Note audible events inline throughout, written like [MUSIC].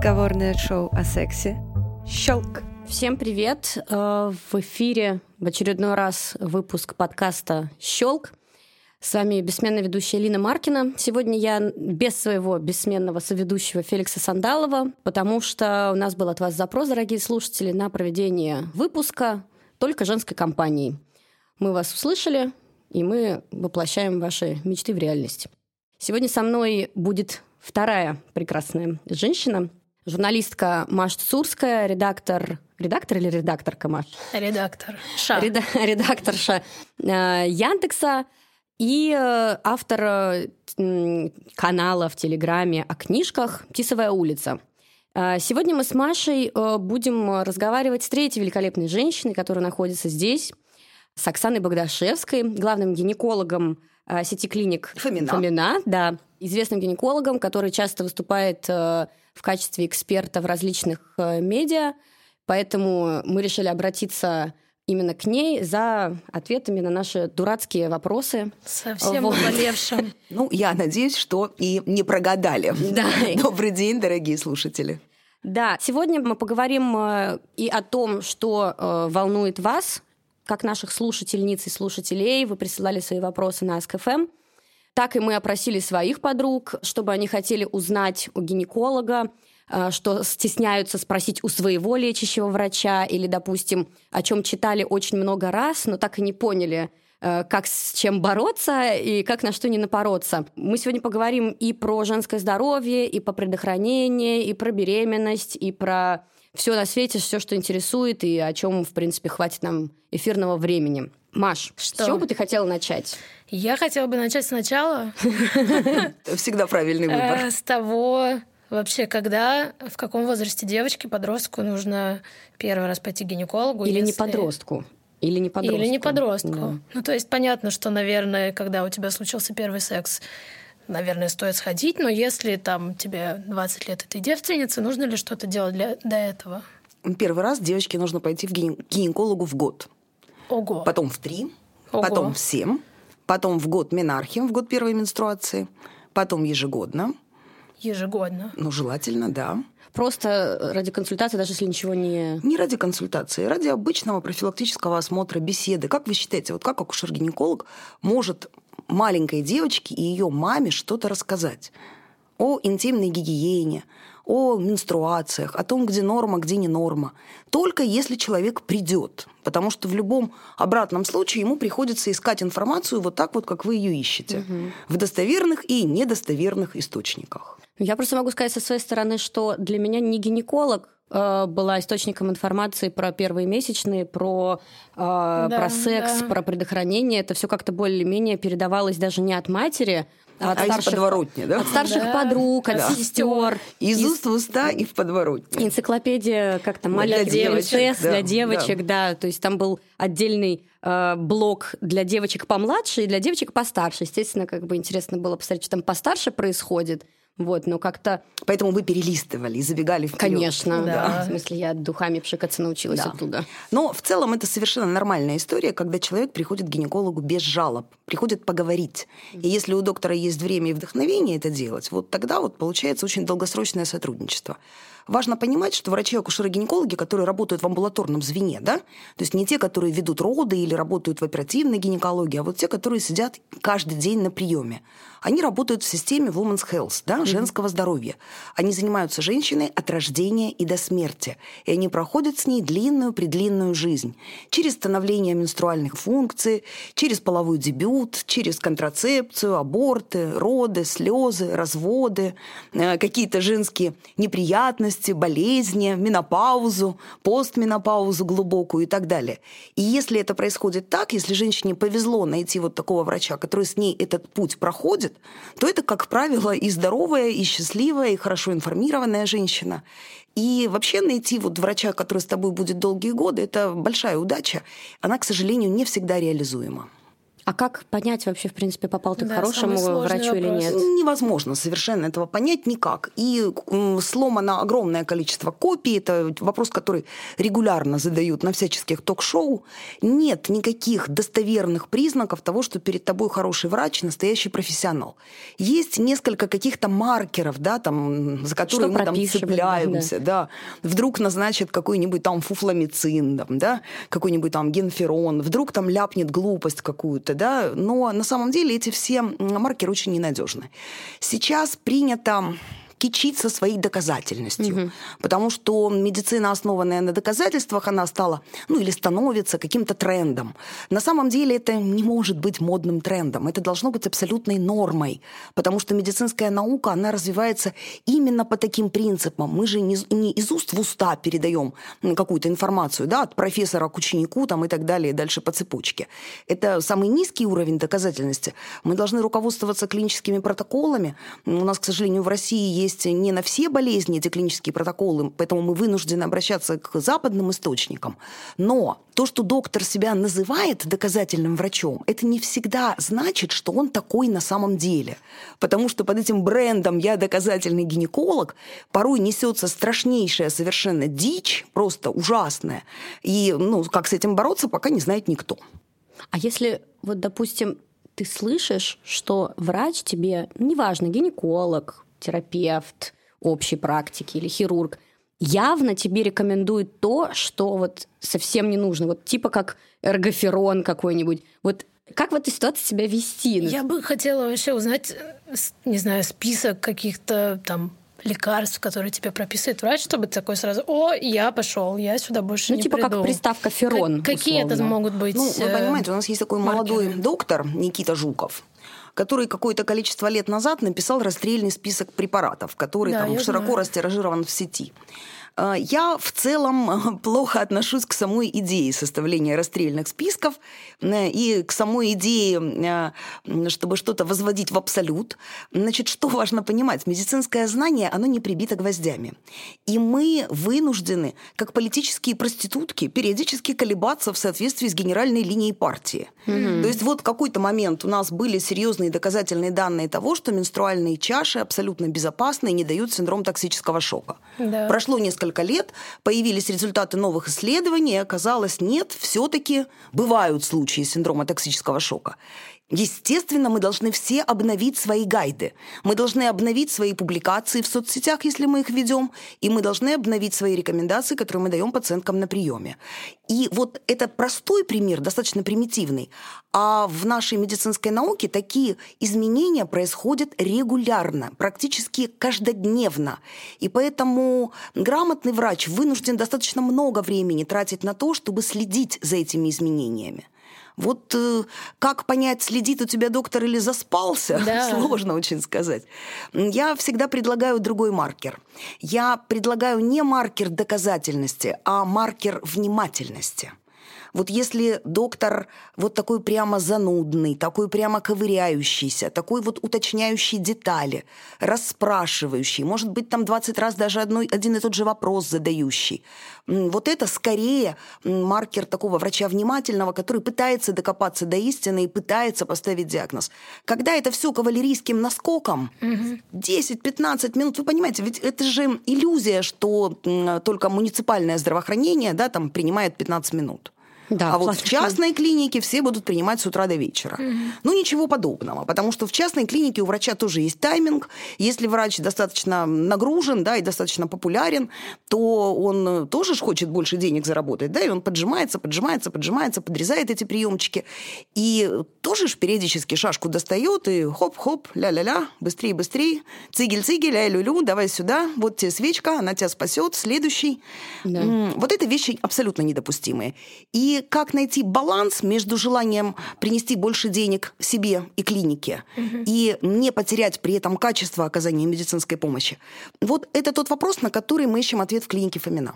Разговорное шоу о сексе. Щелк. Всем привет! Э, в эфире в очередной раз выпуск подкаста «Щелк». С вами бессменная ведущая Лина Маркина. Сегодня я без своего бессменного соведущего Феликса Сандалова, потому что у нас был от вас запрос, дорогие слушатели, на проведение выпуска только женской компании. Мы вас услышали, и мы воплощаем ваши мечты в реальность. Сегодня со мной будет вторая прекрасная женщина, журналистка Маша Цурская, редактор... Редактор или редакторка, Маш? Редактор. Ша. Реда... [LAUGHS] Редакторша э, Яндекса и э, автор э, канала в Телеграме о книжках «Тисовая улица». Э, сегодня мы с Машей э, будем разговаривать с третьей великолепной женщиной, которая находится здесь, с Оксаной Богдашевской, главным гинекологом э, сети клиник Фомина. Фомина, да, известным гинекологом, который часто выступает э, в качестве эксперта в различных э, медиа. Поэтому мы решили обратиться именно к ней за ответами на наши дурацкие вопросы. Совсем Вот. наболевшим. [LAUGHS] Ну, я надеюсь, что и не прогадали. Да. [LAUGHS] Добрый день, дорогие слушатели. Да, сегодня мы поговорим э, и о том, что э, волнует вас, как наших слушательниц и слушателей. Вы присылали свои вопросы на СКФМ. Так и мы опросили своих подруг, чтобы они хотели узнать у гинеколога, э, что стесняются спросить у своего лечащего врача или, допустим, о чем читали очень много раз, но так и не поняли, э, как с чем бороться и как на что не напороться. Мы сегодня поговорим и про женское здоровье, и по предохранение, и про беременность, и про все на свете, все, что интересует, и о чем, в принципе, хватит нам эфирного времени. Маш, Что? с чего бы ты хотела начать? Я хотела бы начать сначала Всегда правильный выбор. э, с того, вообще, когда, в каком возрасте девочке, подростку нужно первый раз пойти к гинекологу. Или не подростку? Или не подростку? Или не подростку. Да. Ну, то есть понятно, что, наверное, когда у тебя случился первый секс, наверное, стоит сходить, но если там тебе 20 лет, и ты девственница, нужно ли что-то делать для, до этого? Первый раз девочке нужно пойти в гине- гинекологу в год. Ого. Потом в три, Ого. потом в семь, потом в год менархем, в год первой менструации, потом ежегодно. Ежегодно. Ну, желательно, да. Просто ради консультации, даже если ничего не... Не ради консультации, ради обычного профилактического осмотра, беседы. Как вы считаете, вот как акушер-гинеколог может маленькой девочке и ее маме что-то рассказать о интимной гигиене, о менструациях, о том, где норма, где не норма. Только если человек придет. Потому что в любом обратном случае ему приходится искать информацию вот так вот, как вы ее ищете. В достоверных и недостоверных источниках. Я просто могу сказать со своей стороны, что для меня не гинеколог э, была источником информации про первые месячные, про, э, про секс, да. про предохранение. Это все как-то более-менее передавалось даже не от матери, от А из старших, подворотни, да? от старших Да. подруг, от Да. сестер. Из уст в уста и в подворотне. Энциклопедия, как там, Для маленьких девочек, принцесс да, для девочек, да. То есть там был отдельный э, блок для девочек помладше и для девочек постарше. Естественно, как бы интересно было посмотреть, что там постарше происходит. Вот, но как-то, Поэтому вы перелистывали и забегали вперед. конечно, Да. в смысле, я духами пшикаться научилась Да. оттуда. Но в целом это совершенно нормальная история, когда человек приходит к гинекологу без жалоб, приходит поговорить. И если у доктора есть время и вдохновение это делать, вот тогда вот получается очень долгосрочное сотрудничество. Важно понимать, что врачи-акушеры-гинекологи, которые работают в амбулаторном звене, да, то есть не те, которые ведут роды или работают в оперативной гинекологии, а вот те, которые сидят каждый день на приеме. Они работают в системе Women's Health, да, женского здоровья. Они занимаются женщиной от рождения и до смерти. И они проходят с ней длинную-предлинную жизнь. Через становление менструальных функций, через половой дебют, через контрацепцию, аборты, роды, слезы, разводы, э, какие-то женские неприятности, болезни, менопаузу, постменопаузу глубокую и так далее. И если это происходит так, если женщине повезло найти вот такого врача, который с ней этот путь проходит, то это, как правило, и здоровая, и счастливая, и хорошо информированная женщина. И вообще найти вот врача, который с тобой будет долгие годы, это большая удача. Она, к сожалению, не всегда реализуема. А как понять вообще, в принципе, попал ты Да, к хорошему врачу или вопрос. нет? Невозможно совершенно этого понять никак. И сломано огромное количество копий. Это вопрос, который регулярно задают на всяческих ток-шоу. Нет никаких достоверных признаков того, что перед тобой хороший врач, настоящий профессионал. Есть несколько каких-то маркеров, да, там, за которые Что мы там цепляемся. Да. Вдруг назначит какой-нибудь там фуфломицин, там, да, какой-нибудь там генферон, вдруг там ляпнет глупость какую-то, да, но на самом деле эти все маркеры очень ненадежны. Сейчас принято кичиться своей доказательностью. Потому что медицина, основанная на доказательствах, она стала, ну или становится каким-то трендом. На самом деле это не может быть модным трендом. Это должно быть абсолютной нормой. Потому что медицинская наука, она развивается именно по таким принципам. Мы же не, не из уст в уста передаем какую-то информацию, да, от профессора к ученику там, и так далее, дальше по цепочке. Это самый низкий уровень доказательности. Мы должны руководствоваться клиническими протоколами. У нас, к сожалению, в России есть не на все болезни эти клинические протоколы, поэтому мы вынуждены обращаться к западным источникам. Но то, что доктор себя называет доказательным врачом, это не всегда значит, что он такой на самом деле. Потому что под этим брендом «я доказательный гинеколог» порой несется страшнейшая совершенно дичь, просто ужасная. И ну, как с этим бороться, пока не знает никто. А если, вот, допустим, ты слышишь, что врач тебе, неважно, гинеколог, терапевт общей практики или хирург, явно тебе рекомендует то, что вот совсем не нужно. Вот типа как эргоферон какой-нибудь. Вот как в этой ситуации себя вести? Я бы хотела вообще узнать, не знаю, список каких-то там лекарств, которые тебе прописывает врач, чтобы такой сразу, о, я пошел, я сюда больше ну, не типа приду». как приставка ферон. Как- Какие это могут быть? Ну, вы э, понимаете, у нас есть такой молодой маркеры? доктор Никита Жуков, который какое-то количество лет назад написал расстрельный список препаратов, который Да, там широко знаю. растиражирован в сети. Э, Я в целом плохо отношусь к самой идее составления расстрельных списков э, и к самой идее, э, чтобы что-то возводить в абсолют. Значит, что важно понимать? Медицинское знание, оно не прибито гвоздями. И мы вынуждены, как политические проститутки, периодически колебаться в соответствии с генеральной линией партии. То есть вот в какой-то момент у нас были серьезные доказательные данные того, что менструальные чаши абсолютно безопасны и не дают синдром токсического шока. Да. Прошло несколько лет, появились результаты новых исследований, и оказалось, нет, все-таки бывают случаи синдрома токсического шока. Естественно, мы должны все обновить свои гайды. Мы должны обновить свои публикации в соцсетях, если мы их ведем, и мы должны обновить свои рекомендации, которые мы даем пациенткам на приеме. И вот это простой пример, достаточно примитивный. А в нашей медицинской науке такие изменения происходят регулярно, практически каждодневно. И поэтому грамотный врач вынужден достаточно много времени тратить на то, чтобы следить за этими изменениями. Вот э, как понять, следит у тебя доктор или заспался, Да. [LAUGHS] сложно очень сказать. Я всегда предлагаю другой маркер. Я предлагаю не маркер доказательности, а маркер внимательности. Вот если доктор вот такой прямо занудный, такой прямо ковыряющийся, такой вот уточняющий детали, расспрашивающий, может быть, там 20 раз даже одной, один и тот же вопрос задающий. Вот это скорее маркер такого врача внимательного, который пытается докопаться до истины и пытается поставить диагноз. Когда это все кавалерийским наскоком, 10-15 минут, вы понимаете, ведь это же иллюзия, что только муниципальное здравоохранение да, там, принимает 15 минут. Да, а вот в частной клинике все будут принимать с утра до вечера. Ну, ничего подобного, потому что в частной клинике у врача тоже есть тайминг. Если врач достаточно нагружен, да, и достаточно популярен, то он тоже хочет больше денег заработать, да, и он поджимается, поджимается, поджимается, подрезает эти приемчики. И тоже ж периодически шашку достает, и хоп-хоп, ля-ля-ля, быстрее, быстрее, цигель-цигель, ай-лю-лю, давай сюда, вот тебе свечка, она тебя спасет, следующий. Да. Вот это вещи абсолютно недопустимые. И как найти баланс между желанием принести больше денег себе и клинике и не потерять при этом качество оказания медицинской помощи? Вот это тот вопрос, на который мы ищем ответ в клинике Фомина.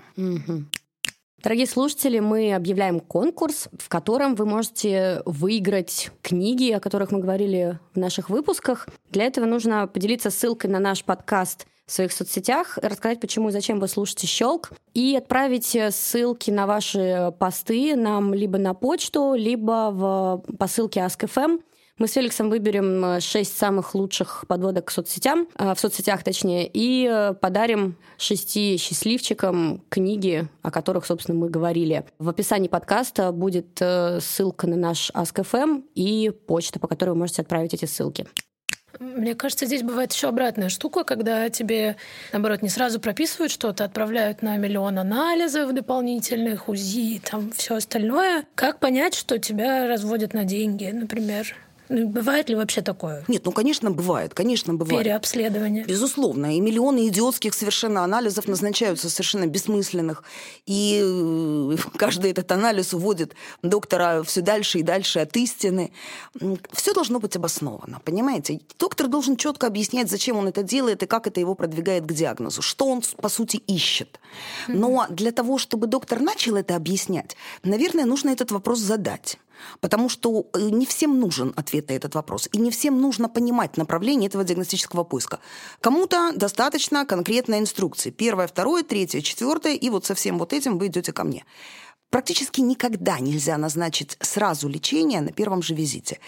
Дорогие слушатели, мы объявляем конкурс, в котором вы можете выиграть книги, о которых мы говорили в наших выпусках. Для этого нужно поделиться ссылкой на наш подкаст в своих соцсетях, рассказать, почему и зачем вы слушаете «Щелк», и отправить ссылки на ваши посты нам либо на почту, либо в посылке Ask.fm. Мы с Феликсом выберем э, шесть самых лучших подводок к соцсетям, э, в соцсетях точнее, и э, подарим шести счастливчикам книги, о которых, собственно, мы говорили. В описании подкаста будет ссылка на наш Ask.fm и почта, по которой вы можете отправить эти ссылки. Мне кажется, здесь бывает еще обратная штука, когда тебе, наоборот, не сразу прописывают что-то, отправляют на миллион анализов дополнительных, УЗИ, там все остальное. Как понять, что тебя разводят на деньги, например? Ну, бывает ли вообще такое? Нет, ну, конечно, бывает, конечно, бывает. Переобследование. Безусловно. И миллионы идиотских совершенно анализов назначаются совершенно бессмысленных. И э, [LAUGHS] каждый этот анализ уводит доктора все дальше и дальше от истины. Все должно быть обосновано, понимаете? Доктор должен четко объяснять, зачем он это делает и как это его продвигает к диагнозу, что он, по сути, ищет. Но для того, чтобы доктор начал это объяснять, наверное, нужно этот вопрос задать. Потому что э, не всем нужен ответ на этот вопрос. И не всем нужно понимать направление этого диагностического поиска. Кому-то достаточно конкретной инструкции. Первое, второе, третье, четвертое. И вот со всем вот этим вы идете ко мне. Практически никогда нельзя назначить сразу лечение на первом же визите.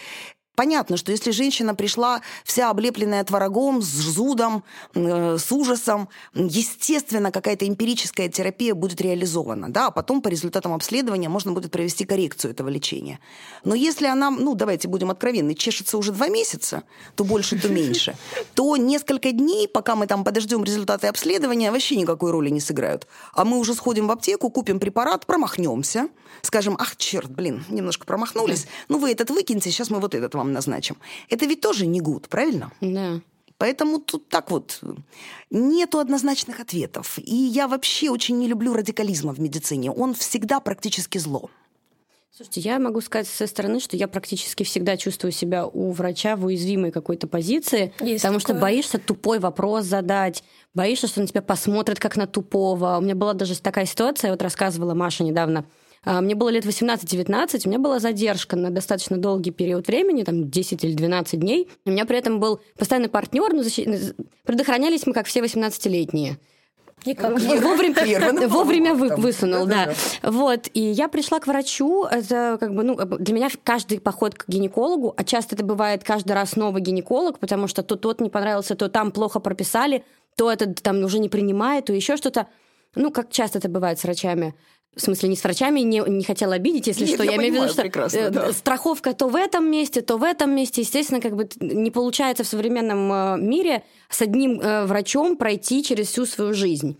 Понятно, что если женщина пришла вся облепленная творогом, с зудом, э, с ужасом, естественно, какая-то эмпирическая терапия будет реализована, да, а потом по результатам обследования можно будет провести коррекцию этого лечения. Но если она, ну, давайте будем откровенны, чешется уже два месяца, то больше, то меньше, то несколько дней, пока мы там подождем результаты обследования, вообще никакой роли не сыграют. А мы уже сходим в аптеку, купим препарат, промахнемся, скажем, ах, черт, блин, немножко промахнулись, ну вы этот выкиньте, сейчас мы вот этот вам вам назначим. Это ведь тоже не гуд, правильно? Да. Поэтому тут так вот нету однозначных ответов. И я вообще очень не люблю радикализма в медицине. Он всегда практически зло. Слушайте, я могу сказать со стороны, что я практически всегда чувствую себя у врача в уязвимой какой-то позиции, Есть потому такое. что боишься тупой вопрос задать, боишься, что на тебя посмотрят как на тупого. У меня была даже такая ситуация, вот рассказывала Маша недавно, мне было лет 18-19, у меня была задержка на достаточно долгий период времени, там 10 или 12 дней. У меня при этом был постоянный партнер, но защ... предохранялись мы, как все 18-летние. Никак. Вовремя, [LAUGHS] вовремя вы, высунул, да, да. Вот, и я пришла к врачу, это как бы, ну, для меня каждый поход к гинекологу, а часто это бывает каждый раз новый гинеколог, потому что то тот не понравился, то там плохо прописали, то этот там уже не принимает, то еще что-то. Ну, как часто это бывает с врачами в смысле, не с врачами, не, не хотела обидеть, если Нет, что. Я, я имею в виду, что э, да. страховка то в этом месте, то в этом месте. Естественно, как бы не получается в современном э, мире с одним э, врачом пройти через всю свою жизнь.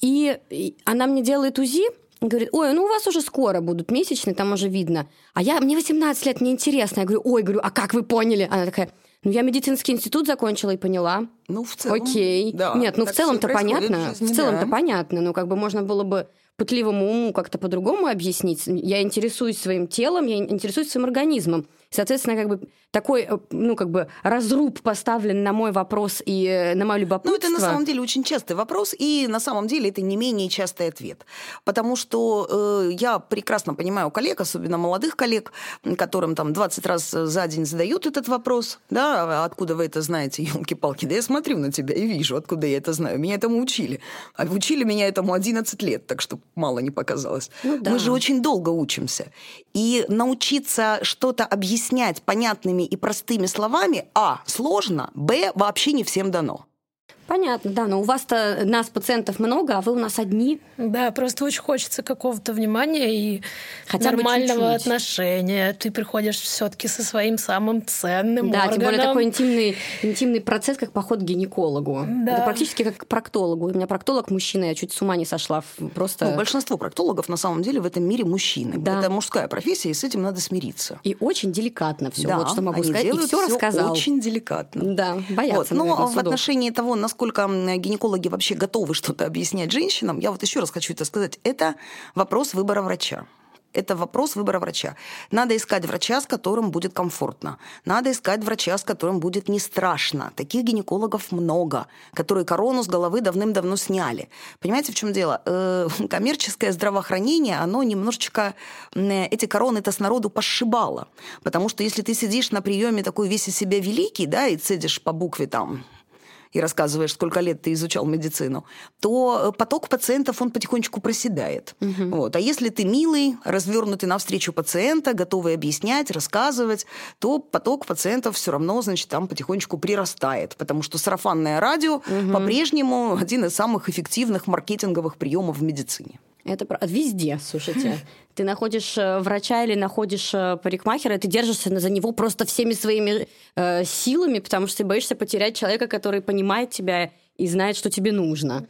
И, она мне делает УЗИ, говорит, ой, ну у вас уже скоро будут месячные, там уже видно. А я, мне 18 лет, мне интересно. Я говорю, ой, говорю, а как вы поняли? Она такая, ну, я медицинский институт закончила и поняла. Ну, в целом. Окей. Да, Нет, ну в целом-то понятно. В, в целом-то да. понятно. Ну, как бы можно было бы пытливому уму как-то по-другому объяснить. Я интересуюсь своим телом, я интересуюсь своим организмом. Соответственно, как бы такой, э, ну, как бы разруб поставлен на мой вопрос и э, на мое любопытство. Ну, это на самом деле очень частый вопрос, и на самом деле это не менее частый ответ. Потому что э, я прекрасно понимаю коллег, особенно молодых коллег, которым там 20 раз за день задают этот вопрос, да, откуда вы это знаете, елки-палки, да я смотрю на тебя и вижу, откуда я это знаю. Меня этому учили. А учили меня этому 11 лет, так что мало не показалось. Ну, да. Мы же очень долго учимся. И научиться что-то объяснять объяснять понятными и простыми словами, а, сложно, б, вообще не всем дано. Понятно, да, но у вас-то нас, пациентов, много, а вы у нас одни. Да, просто очень хочется какого-то внимания и Хотя нормального отношения. Ты приходишь все таки со своим самым ценным Да, органом. тем более такой интимный, интимный процесс, как поход к гинекологу. Да. Это практически как к проктологу. У меня проктолог мужчина, я чуть с ума не сошла. Просто... Ну, большинство проктологов на самом деле в этом мире мужчины. Да. Это мужская профессия, и с этим надо смириться. И очень деликатно все. Да, вот что могу сказать. И все рассказал. очень деликатно. Да, боятся, вот. Но в отношении того, насколько насколько гинекологи вообще готовы что-то объяснять женщинам, я вот еще раз хочу это сказать, это вопрос выбора врача это вопрос выбора врача. Надо искать врача, с которым будет комфортно. Надо искать врача, с которым будет не страшно. Таких гинекологов много, которые корону с головы давным-давно сняли. Понимаете, в чем дело? Э, [LAUGHS] коммерческое здравоохранение, оно немножечко эти короны-то с народу пошибало. Потому что если ты сидишь на приеме такой весь из себя великий, да, и цедишь по букве там и рассказываешь, сколько лет ты изучал медицину, то поток пациентов, он потихонечку проседает. Угу. Вот. А если ты милый, развернутый навстречу пациента, готовый объяснять, рассказывать, то поток пациентов все равно, значит, там потихонечку прирастает, потому что сарафанное радио угу. по-прежнему один из самых эффективных маркетинговых приемов в медицине. Это везде, слушайте. [LAUGHS] Ты находишь э, врача или находишь э, парикмахера, ты держишься за него просто всеми своими э, силами, потому что ты боишься потерять человека, который понимает тебя и знает, что тебе нужно.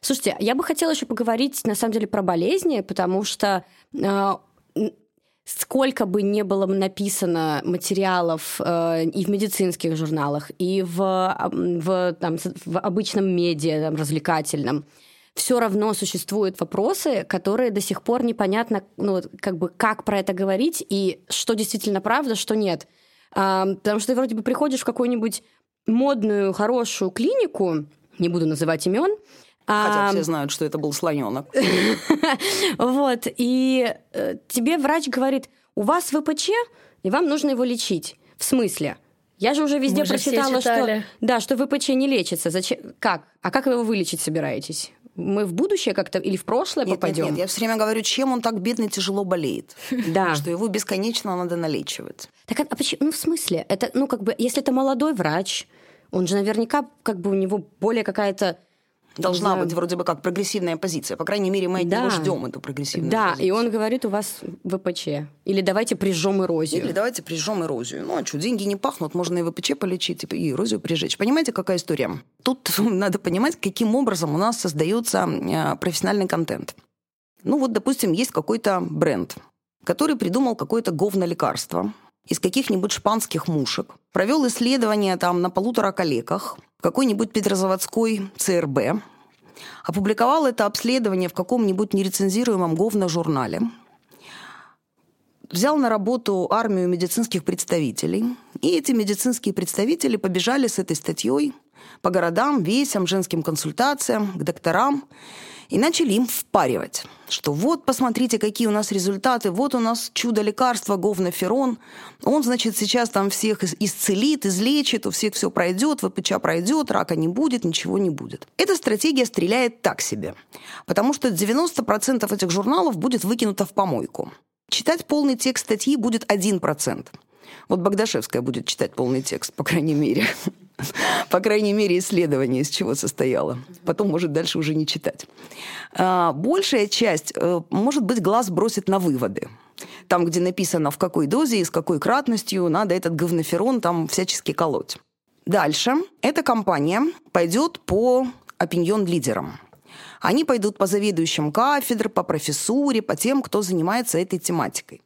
Слушайте, я бы хотела еще поговорить, на самом деле, про болезни, потому что э, сколько бы не было написано материалов э, и в медицинских журналах, и в, в, там, в обычном медиа там, развлекательном, все равно существуют вопросы, которые до сих пор непонятно, ну, как бы, как про это говорить и что действительно правда, что нет. А, потому что ты вроде бы приходишь в какую-нибудь модную, хорошую клинику, не буду называть имен, Хотя а, все знают, что это был слоненок. [LAUGHS] Вот, и э, тебе врач говорит, у вас ВПЧ, и вам нужно его лечить. В смысле? Я же уже везде прочитала, что да, что ВПЧ не лечится. Зачем? Как? А как вы его вылечить собираетесь? Мы в будущее как-то или в прошлое нет, попадем? Нет, нет, я все время говорю, чем он так бедно и тяжело болеет. Да. [LAUGHS] Что его бесконечно надо налечивать. Так а, а почему? Ну, в смысле? Это, ну, как бы, если это молодой врач, он же наверняка, как бы, у него более какая-то Должна знаю. быть вроде бы как прогрессивная позиция. По крайней мере, мы от да. него ждем эту прогрессивную да, позицию. и он говорит, у вас ВПЧ. Или давайте прижжем эрозию. Или давайте прижжем эрозию. Ну, а что, деньги не пахнут, можно и ВПЧ полечить, и эрозию прижечь. Понимаете, какая история? Тут [LAUGHS] надо понимать, каким образом у нас создается э, профессиональный контент. Ну, вот, допустим, есть какой-то бренд, который придумал какое-то говно-лекарство из каких-нибудь шпанских мушек, провел исследование там на полутора коллегах, какой-нибудь петрозаводской ЦРБ, опубликовал это обследование в каком-нибудь нерецензируемом говно-журнале, взял на работу армию медицинских представителей, и эти медицинские представители побежали с этой статьей по городам, весям, женским консультациям, к докторам, и начали им впаривать, что вот, посмотрите, какие у нас результаты, вот у нас чудо-лекарство говноферон, он, значит, сейчас там всех исцелит, излечит, у всех все пройдет, ВПЧ пройдет, рака не будет, ничего не будет. Эта стратегия стреляет так себе, потому что 90% этих журналов будет выкинуто в помойку. Читать полный текст статьи будет 1%. Вот Богдашевская будет читать полный текст, по крайней мере. [LAUGHS] По крайней мере, исследование из чего состояло. Потом, может, дальше уже не читать. А, большая часть, э, может быть, глаз бросит на выводы. Там, где написано, в какой дозе и с какой кратностью надо этот говноферон там всячески колоть. Дальше эта компания пойдет по опиньон-лидерам. Они пойдут по заведующим кафедр, по профессуре, по тем, кто занимается этой тематикой.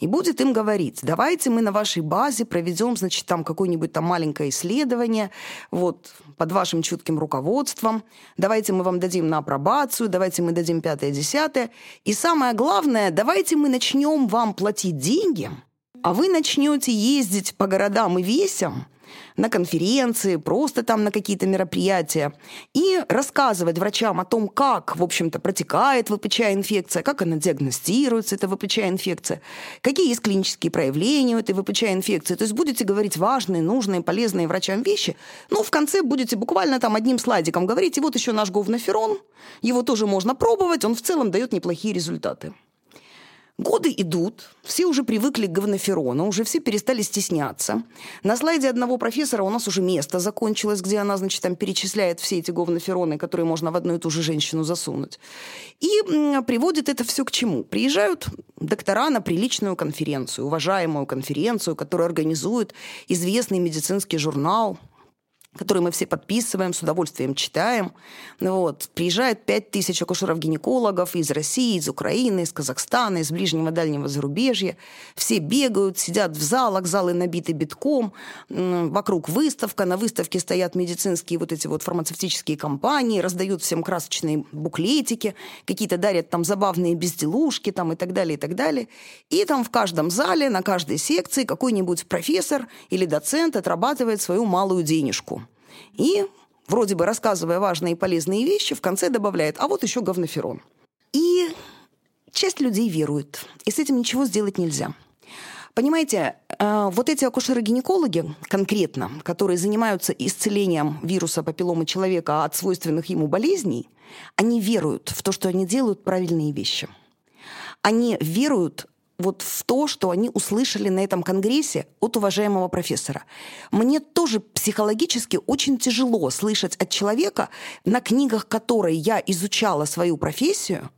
И будет им говорить, давайте мы на вашей базе проведем, значит, там какое-нибудь там маленькое исследование, вот, под вашим чутким руководством, давайте мы вам дадим на апробацию, давайте мы дадим пятое-десятое. И самое главное, давайте мы начнем вам платить деньги, а вы начнете ездить по городам и весям, на конференции, просто там на какие-то мероприятия, и рассказывать врачам о том, как, в общем-то, протекает ВПЧ-инфекция, как она диагностируется, эта ВПЧ-инфекция, какие есть клинические проявления у этой ВПЧ-инфекции. То есть будете говорить важные, нужные, полезные врачам вещи, но в конце будете буквально там одним слайдиком говорить, и вот еще наш говноферон, его тоже можно пробовать, он в целом дает неплохие результаты. Годы идут, все уже привыкли к говноферону, уже все перестали стесняться. На слайде одного профессора у нас уже место закончилось, где она, значит, там перечисляет все эти говнофероны, которые можно в одну и ту же женщину засунуть. И приводит это все к чему? Приезжают доктора на приличную конференцию, уважаемую конференцию, которую организует известный медицинский журнал, который мы все подписываем, с удовольствием читаем. Вот. Приезжает 5 тысяч акушеров-гинекологов из России, из Украины, из Казахстана, из ближнего дальнего зарубежья. Все бегают, сидят в залах, залы набиты битком, вокруг выставка, на выставке стоят медицинские вот эти вот фармацевтические компании, раздают всем красочные буклетики, какие-то дарят там забавные безделушки там и так далее, и так далее. И там в каждом зале, на каждой секции какой-нибудь профессор или доцент отрабатывает свою малую денежку. И, вроде бы рассказывая важные и полезные вещи, в конце добавляет, а вот еще говноферон. И часть людей верует, и с этим ничего сделать нельзя. Понимаете, э, вот эти акушеры-гинекологи конкретно, которые занимаются исцелением вируса папилломы человека от свойственных ему болезней, они веруют в то, что они делают правильные вещи. Они веруют вот в то, что они услышали на этом конгрессе от уважаемого профессора. Мне тоже психологически очень тяжело слышать от человека, на книгах которой я изучала свою профессию,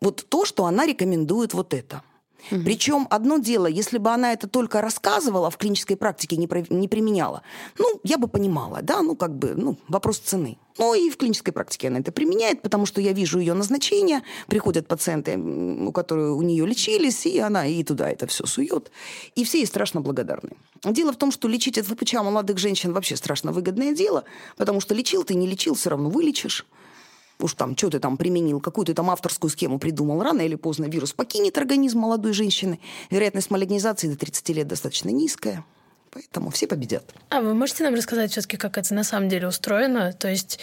вот то, что она рекомендует вот это – Угу. Причем одно дело, если бы она это только рассказывала, в клинической практике не, про, не применяла, ну, я бы понимала, да, ну, как бы, ну, вопрос цены. Ну, и в клинической практике она это применяет, потому что я вижу ее назначение, приходят пациенты, у которых у нее лечились, и она и туда это все сует. И все ей страшно благодарны. Дело в том, что лечить от ВПЧ молодых женщин вообще страшно выгодное дело, потому что лечил ты, не лечил, все равно вылечишь уж там, что ты там применил, какую ты там авторскую схему придумал, рано или поздно вирус покинет организм молодой женщины. Вероятность малогнизации до 30 лет достаточно низкая. Поэтому все победят. А вы можете нам рассказать все-таки, как это на самом деле устроено? То есть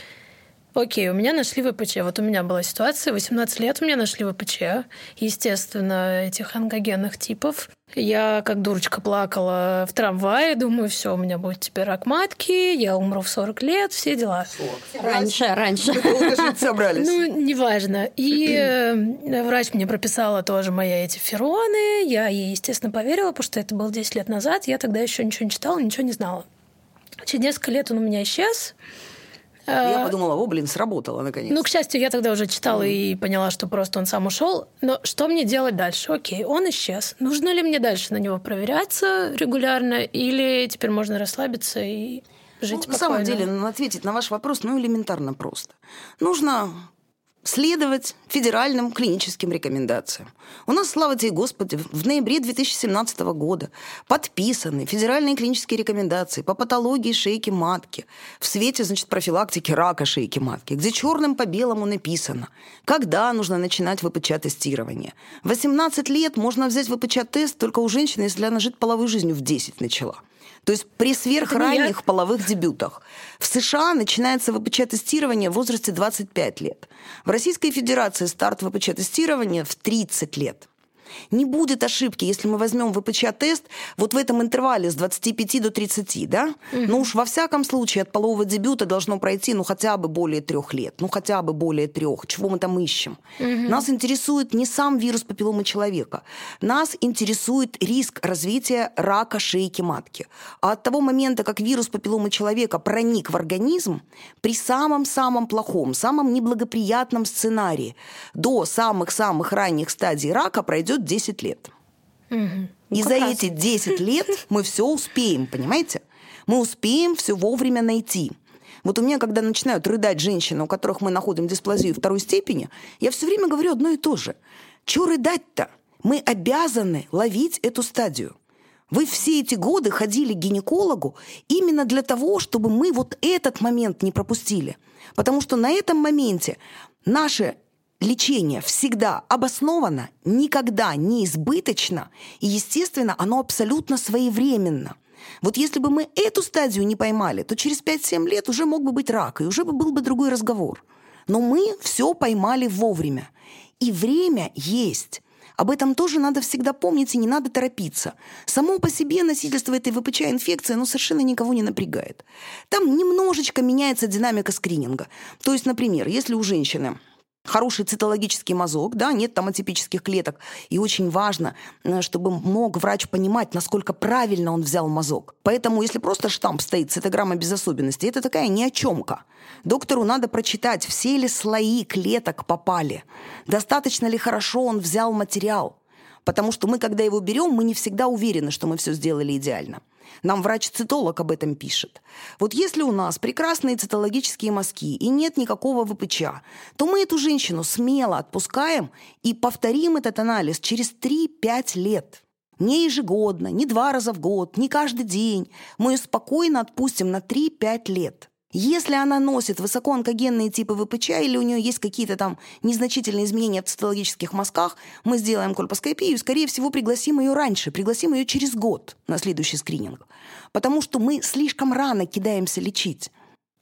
Окей, у меня нашли ВПЧ. Вот у меня была ситуация, 18 лет у меня нашли ВПЧ. Естественно, этих онкогенных типов. Я как дурочка плакала в трамвае, думаю, все, у меня будет теперь рак матки, я умру в 40 лет, все дела. 40. Раньше, раньше. [LAUGHS] собрались. Ну, неважно. И э, врач мне прописала тоже мои эти фероны. Я ей, естественно, поверила, потому что это было 10 лет назад. Я тогда еще ничего не читала, ничего не знала. Через несколько лет он у меня исчез. Я а, подумала, о, блин, сработало наконец. Ну, к счастью, я тогда уже читала mm. и поняла, что просто он сам ушел. Но что мне делать дальше? Окей, он исчез. Нужно ли мне дальше на него проверяться регулярно, или теперь можно расслабиться и жить ну, На самом деле, ответить на ваш вопрос, ну, элементарно просто. Нужно следовать федеральным клиническим рекомендациям. У нас, слава тебе, Господи, в ноябре 2017 года подписаны федеральные клинические рекомендации по патологии шейки матки в свете, значит, профилактики рака шейки матки, где черным по белому написано, когда нужно начинать ВПЧ-тестирование. 18 лет можно взять ВПЧ-тест только у женщины, если она жить половой жизнью в 10 начала. То есть при сверхранних половых дебютах. В США начинается ВПЧ-тестирование в возрасте 25 лет. В Российской Федерации старт ВПЧ-тестирования в 30 лет. Не будет ошибки, если мы возьмем ВПЧ-тест вот в этом интервале с 25 до 30, да? Угу. Ну уж во всяком случае от полового дебюта должно пройти ну хотя бы более трех лет, ну хотя бы более трех. Чего мы там ищем? Угу. Нас интересует не сам вирус папилломы человека. Нас интересует риск развития рака шейки матки. А от того момента, как вирус папилломы человека проник в организм, при самом-самом плохом, самом неблагоприятном сценарии до самых-самых ранних стадий рака пройдет 10 лет. Угу. И за раз. эти 10 лет [LAUGHS] мы все успеем, понимаете? Мы успеем все вовремя найти. Вот у меня, когда начинают рыдать женщины, у которых мы находим дисплазию второй степени, я все время говорю одно и то же. Чего рыдать-то? Мы обязаны ловить эту стадию. Вы все эти годы ходили к гинекологу именно для того, чтобы мы вот этот момент не пропустили. Потому что на этом моменте наши лечение всегда обосновано, никогда не избыточно, и, естественно, оно абсолютно своевременно. Вот если бы мы эту стадию не поймали, то через 5-7 лет уже мог бы быть рак, и уже бы был бы другой разговор. Но мы все поймали вовремя. И время есть. Об этом тоже надо всегда помнить и не надо торопиться. Само по себе носительство этой ВПЧ-инфекции оно совершенно никого не напрягает. Там немножечко меняется динамика скрининга. То есть, например, если у женщины хороший цитологический мазок, да, нет там атипических клеток. И очень важно, э, чтобы мог врач понимать, насколько правильно он взял мазок. Поэтому, если просто штамп стоит, цитограмма без особенностей, это такая ни о чемка. Доктору надо прочитать, все ли слои клеток попали, достаточно ли хорошо он взял материал. Потому что мы, когда его берем, мы не всегда уверены, что мы все сделали идеально. Нам врач-цитолог об этом пишет. Вот если у нас прекрасные цитологические мазки и нет никакого ВПЧ, то мы эту женщину смело отпускаем и повторим этот анализ через 3-5 лет. Не ежегодно, не два раза в год, не каждый день. Мы ее спокойно отпустим на 3-5 лет. Если она носит высокоонкогенные типы ВПЧ или у нее есть какие-то там незначительные изменения в цитологических мазках, мы сделаем кольпоскопию и, скорее всего, пригласим ее раньше, пригласим ее через год на следующий скрининг. Потому что мы слишком рано кидаемся лечить.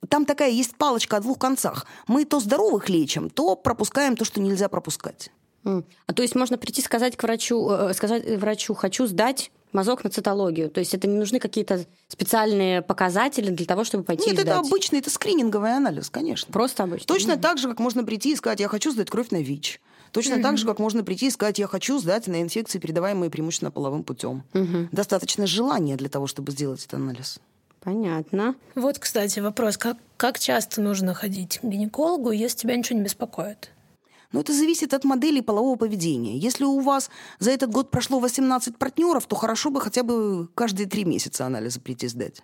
Там такая есть палочка о двух концах. Мы то здоровых лечим, то пропускаем то, что нельзя пропускать. А то есть можно прийти сказать к врачу, э, сказать врачу, хочу сдать мазок на цитологию. То есть это не нужны какие-то специальные показатели для того, чтобы пойти Нет, и это обычный, это скрининговый анализ, конечно. Просто обычно. Точно так же, как можно прийти и сказать, я хочу сдать кровь на ВИЧ. Точно так же, как можно прийти и сказать, я хочу сдать на инфекции, передаваемые преимущественно половым путем. Достаточно желания для того, чтобы сделать этот анализ. Понятно. Вот, кстати, вопрос. Как, как часто нужно ходить к гинекологу, если тебя ничего не беспокоит? Но это зависит от модели полового поведения. Если у вас за этот год прошло 18 партнеров, то хорошо бы хотя бы каждые три месяца анализы прийти сдать.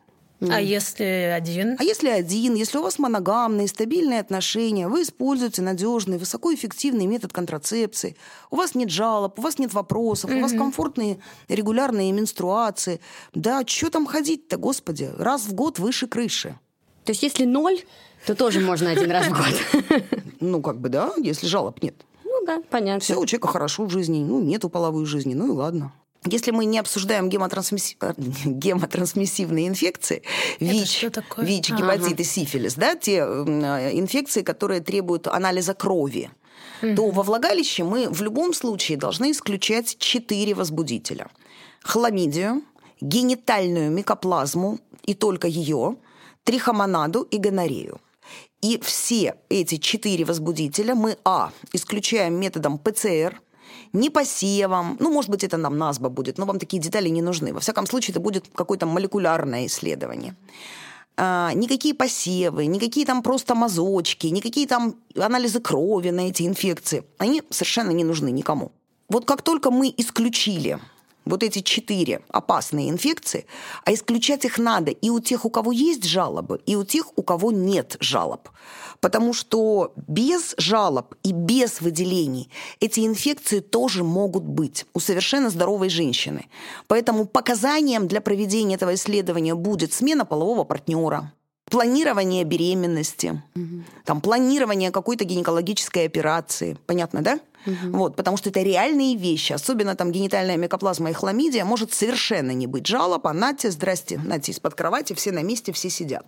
А если один? А если один, если у вас моногамные, стабильные отношения, вы используете надежный, высокоэффективный метод контрацепции, у вас нет жалоб, у вас нет вопросов, у вас комфортные регулярные менструации, да, что там ходить-то, господи, раз в год выше крыши. То есть если ноль, то тоже можно один раз в год. [LAUGHS] Ну, как бы, да, если жалоб нет. Ну да, понятно. Все у человека хорошо в жизни, ну, нету половой жизни, ну и ладно. Если мы не обсуждаем гемотрансмисси- [LAUGHS] гемотрансмиссивные инфекции, ВИЧ, такое? ВИЧ, Ага. гепатит и сифилис, да, те э, инфекции, которые требуют анализа крови, то во влагалище мы в любом случае должны исключать четыре возбудителя. Хламидию, генитальную микоплазму и только ее, трихомонаду и гонорею. И все эти четыре возбудителя мы, а, исключаем методом ПЦР, не посевом, ну, может быть, это нам НАСБА будет, но вам такие детали не нужны. Во всяком случае, это будет какое-то молекулярное исследование. А, никакие посевы, никакие там просто мазочки, никакие там анализы крови на эти инфекции, они совершенно не нужны никому. Вот как только мы исключили вот эти четыре опасные инфекции, а исключать их надо и у тех, у кого есть жалобы, и у тех, у кого нет жалоб. Потому что без жалоб и без выделений эти инфекции тоже могут быть у совершенно здоровой женщины. Поэтому показанием для проведения этого исследования будет смена полового партнера, планирование беременности, там, планирование какой-то гинекологической операции. Понятно, да? Вот, потому что это реальные вещи, особенно там генитальная микоплазма и хламидия, может совершенно не быть жалоб, а нате, здрасте, нате из-под кровати, все на месте, все сидят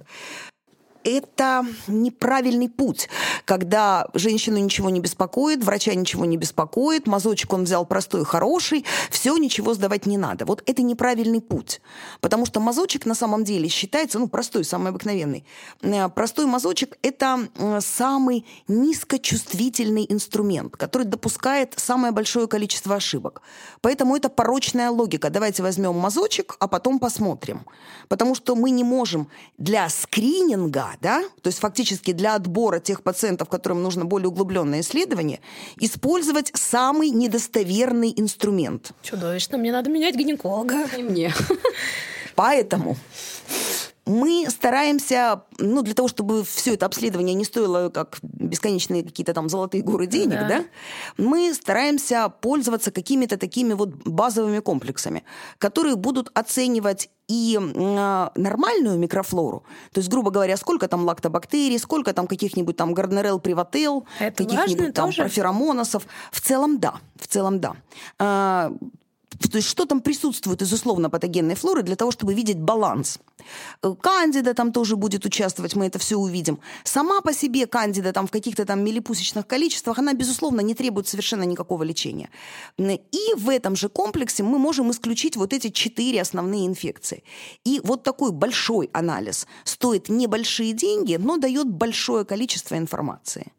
это неправильный путь, когда женщину ничего не беспокоит, врача ничего не беспокоит, мазочек он взял простой, хороший, все, ничего сдавать не надо. Вот это неправильный путь, потому что мазочек на самом деле считается, ну, простой, самый обыкновенный. Э, Простой мазочек – это э, самый низкочувствительный инструмент, который допускает самое большое количество ошибок. Поэтому это порочная логика. Давайте возьмем мазочек, а потом посмотрим. Потому что мы не можем для скрининга да, то есть фактически для отбора тех пациентов, которым нужно более углубленное исследование, использовать самый недостоверный инструмент. Чудовищно. Мне надо менять гинеколога. И мне. Поэтому мы стараемся, ну, для того, чтобы все это обследование не стоило как бесконечные какие-то там золотые горы денег, Да. да, мы стараемся пользоваться какими-то такими вот базовыми комплексами, которые будут оценивать и м, нормальную микрофлору, то есть, грубо говоря, сколько там лактобактерий, сколько там каких-нибудь там гарнерел, привател, каких-нибудь там проферомоносов. В целом, да. В целом, да. А, то есть что там присутствует из условно-патогенной флоры для того, чтобы видеть баланс. Э, Кандида там тоже будет участвовать, мы это все увидим. Сама по себе кандида там в каких-то там миллипусечных количествах, она, безусловно, не требует совершенно никакого лечения. И в этом же комплексе мы можем исключить вот эти четыре основные инфекции. И вот такой большой анализ стоит небольшие деньги, но дает большое количество информации.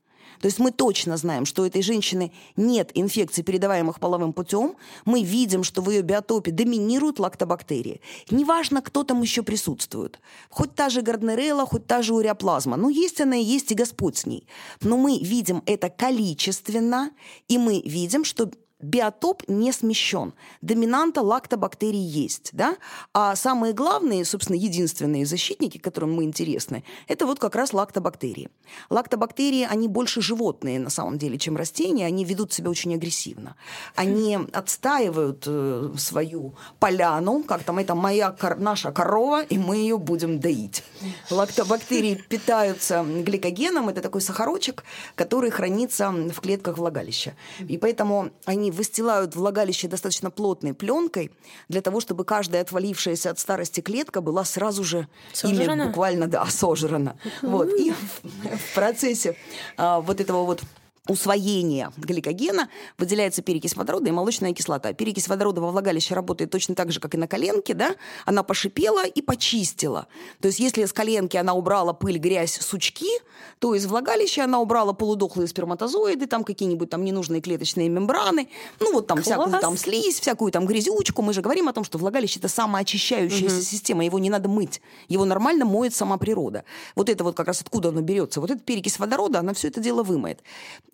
То есть мы точно знаем, что у этой женщины нет инфекций, передаваемых половым путем. Мы видим, что в ее биотопе доминируют лактобактерии. Неважно, кто там еще присутствует. Хоть та же гарднерелла, хоть та же уреоплазма. Ну, есть она и есть, и Господь с ней. Но мы видим это количественно, и мы видим, что биотоп не смещен. Доминанта лактобактерий есть, да? А самые главные, собственно, единственные защитники, которым мы интересны, это вот как раз лактобактерии. Лактобактерии, они больше животные на самом деле, чем растения, они ведут себя очень агрессивно. Они отстаивают э, свою поляну, как там, это моя, кор- наша корова, и мы ее будем доить. Лактобактерии питаются гликогеном, это такой сахарочек, который хранится в клетках влагалища. И поэтому они выстилают влагалище достаточно плотной пленкой для того, чтобы каждая отвалившаяся от старости клетка была сразу же ими буквально, да, сожрана. Вот. И в, в процессе а, вот этого вот усвоения гликогена выделяется перекись водорода и молочная кислота. Перекись водорода во влагалище работает точно так же, как и на коленке, да? Она пошипела и почистила. То есть если с коленки она убрала пыль, грязь, сучки, то из влагалища она убрала полудохлые сперматозоиды, там какие-нибудь там ненужные клеточные мембраны, ну вот там Класс. всякую там слизь, всякую там грязючку. Мы же говорим о том, что влагалище это самоочищающаяся угу. система, его не надо мыть, его нормально моет сама природа. Вот это вот как раз откуда оно берется. Вот эта перекись водорода, она все это дело вымоет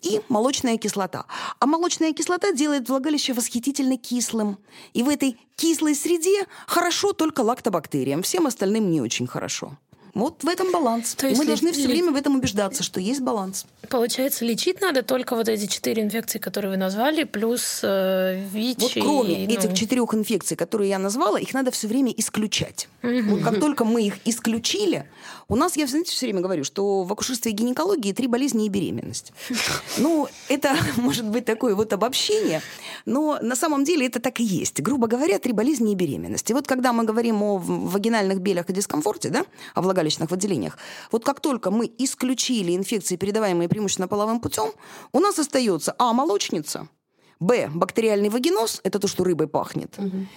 и молочная кислота. А молочная кислота делает влагалище восхитительно кислым. И в этой кислой среде хорошо только лактобактериям, всем остальным не очень хорошо. Вот в этом баланс. То есть мы должны все время в этом убеждаться, что есть баланс. Получается, лечить надо только вот эти четыре инфекции, которые вы назвали, плюс э, ВИЧ. Вот кроме и, ну... этих четырех инфекций, которые я назвала, их надо все время исключать. Вот как только мы их исключили, у нас, я знаете, все время говорю, что в акушерстве и гинекологии три болезни и беременность. Ну, это [LAUGHS] может быть такое вот обобщение, но на самом деле это так и есть. Грубо говоря, три болезни и беременность. И вот когда мы говорим о вагинальных белях и дискомфорте, да, о влагалищных выделениях, вот как только мы исключили инфекции, передаваемые преимущественно половым путем, у нас остается А, молочница, Б, бактериальный вагиноз, это то, что рыбой пахнет, угу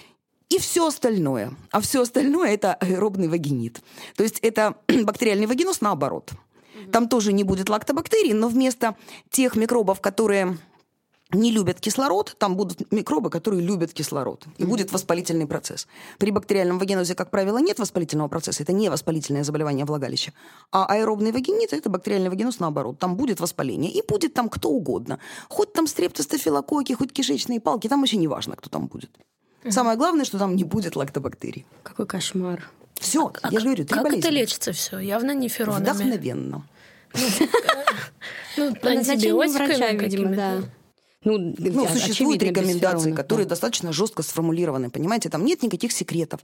и все остальное. А все остальное это аэробный вагинит. То есть это [CLEARS THROAT] бактериальный вагиноз наоборот. Там тоже не будет лактобактерий, но вместо тех микробов, которые не любят кислород, там будут микробы, которые любят кислород. И mm-hmm. будет воспалительный процесс. При бактериальном вагинозе, как правило, нет воспалительного процесса. Это не воспалительное заболевание влагалища. А аэробный вагинит – это бактериальный вагиноз наоборот. Там будет воспаление. И будет там кто угодно. Хоть там стрептостафилококки, хоть кишечные палки. Там вообще не важно, кто там будет. Самое главное, что там не будет лактобактерий. Какой кошмар. Все, а, я же говорю, три Как болезни. это лечится все? Явно не феронами. Вдохновенно. Ну, [LAUGHS] антибиотиками, видимо, да. Ну, ну существуют рекомендации, которые да. достаточно жестко сформулированы, понимаете, там нет никаких секретов.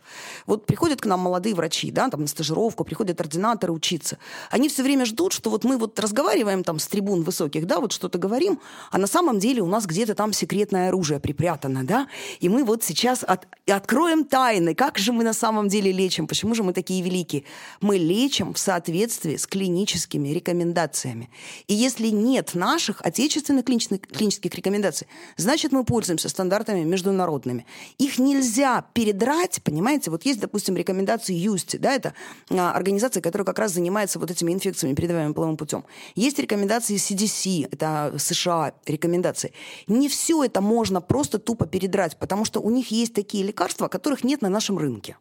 Вот приходят к нам молодые врачи, да, там на стажировку, приходят ординаторы учиться. Они все время ждут, что вот мы вот разговариваем там с трибун высоких, да, вот что-то говорим, а на самом деле у нас где-то там секретное оружие припрятано, да, и мы вот сейчас от, откроем тайны, как же мы на самом деле лечим, почему же мы такие великие. Мы лечим в соответствии с клиническими рекомендациями. И если нет наших отечественных клинических, клинических рекомендаций, рекомендаций. Значит, мы пользуемся стандартами международными. Их нельзя передрать, понимаете? Вот есть, допустим, рекомендации ЮСТИ, да, это а, организация, которая как раз занимается вот этими инфекциями, передаваемыми половым путем. Есть рекомендации CDC, это США рекомендации. Не все это можно просто тупо передрать, потому что у них есть такие лекарства, которых нет на нашем рынке.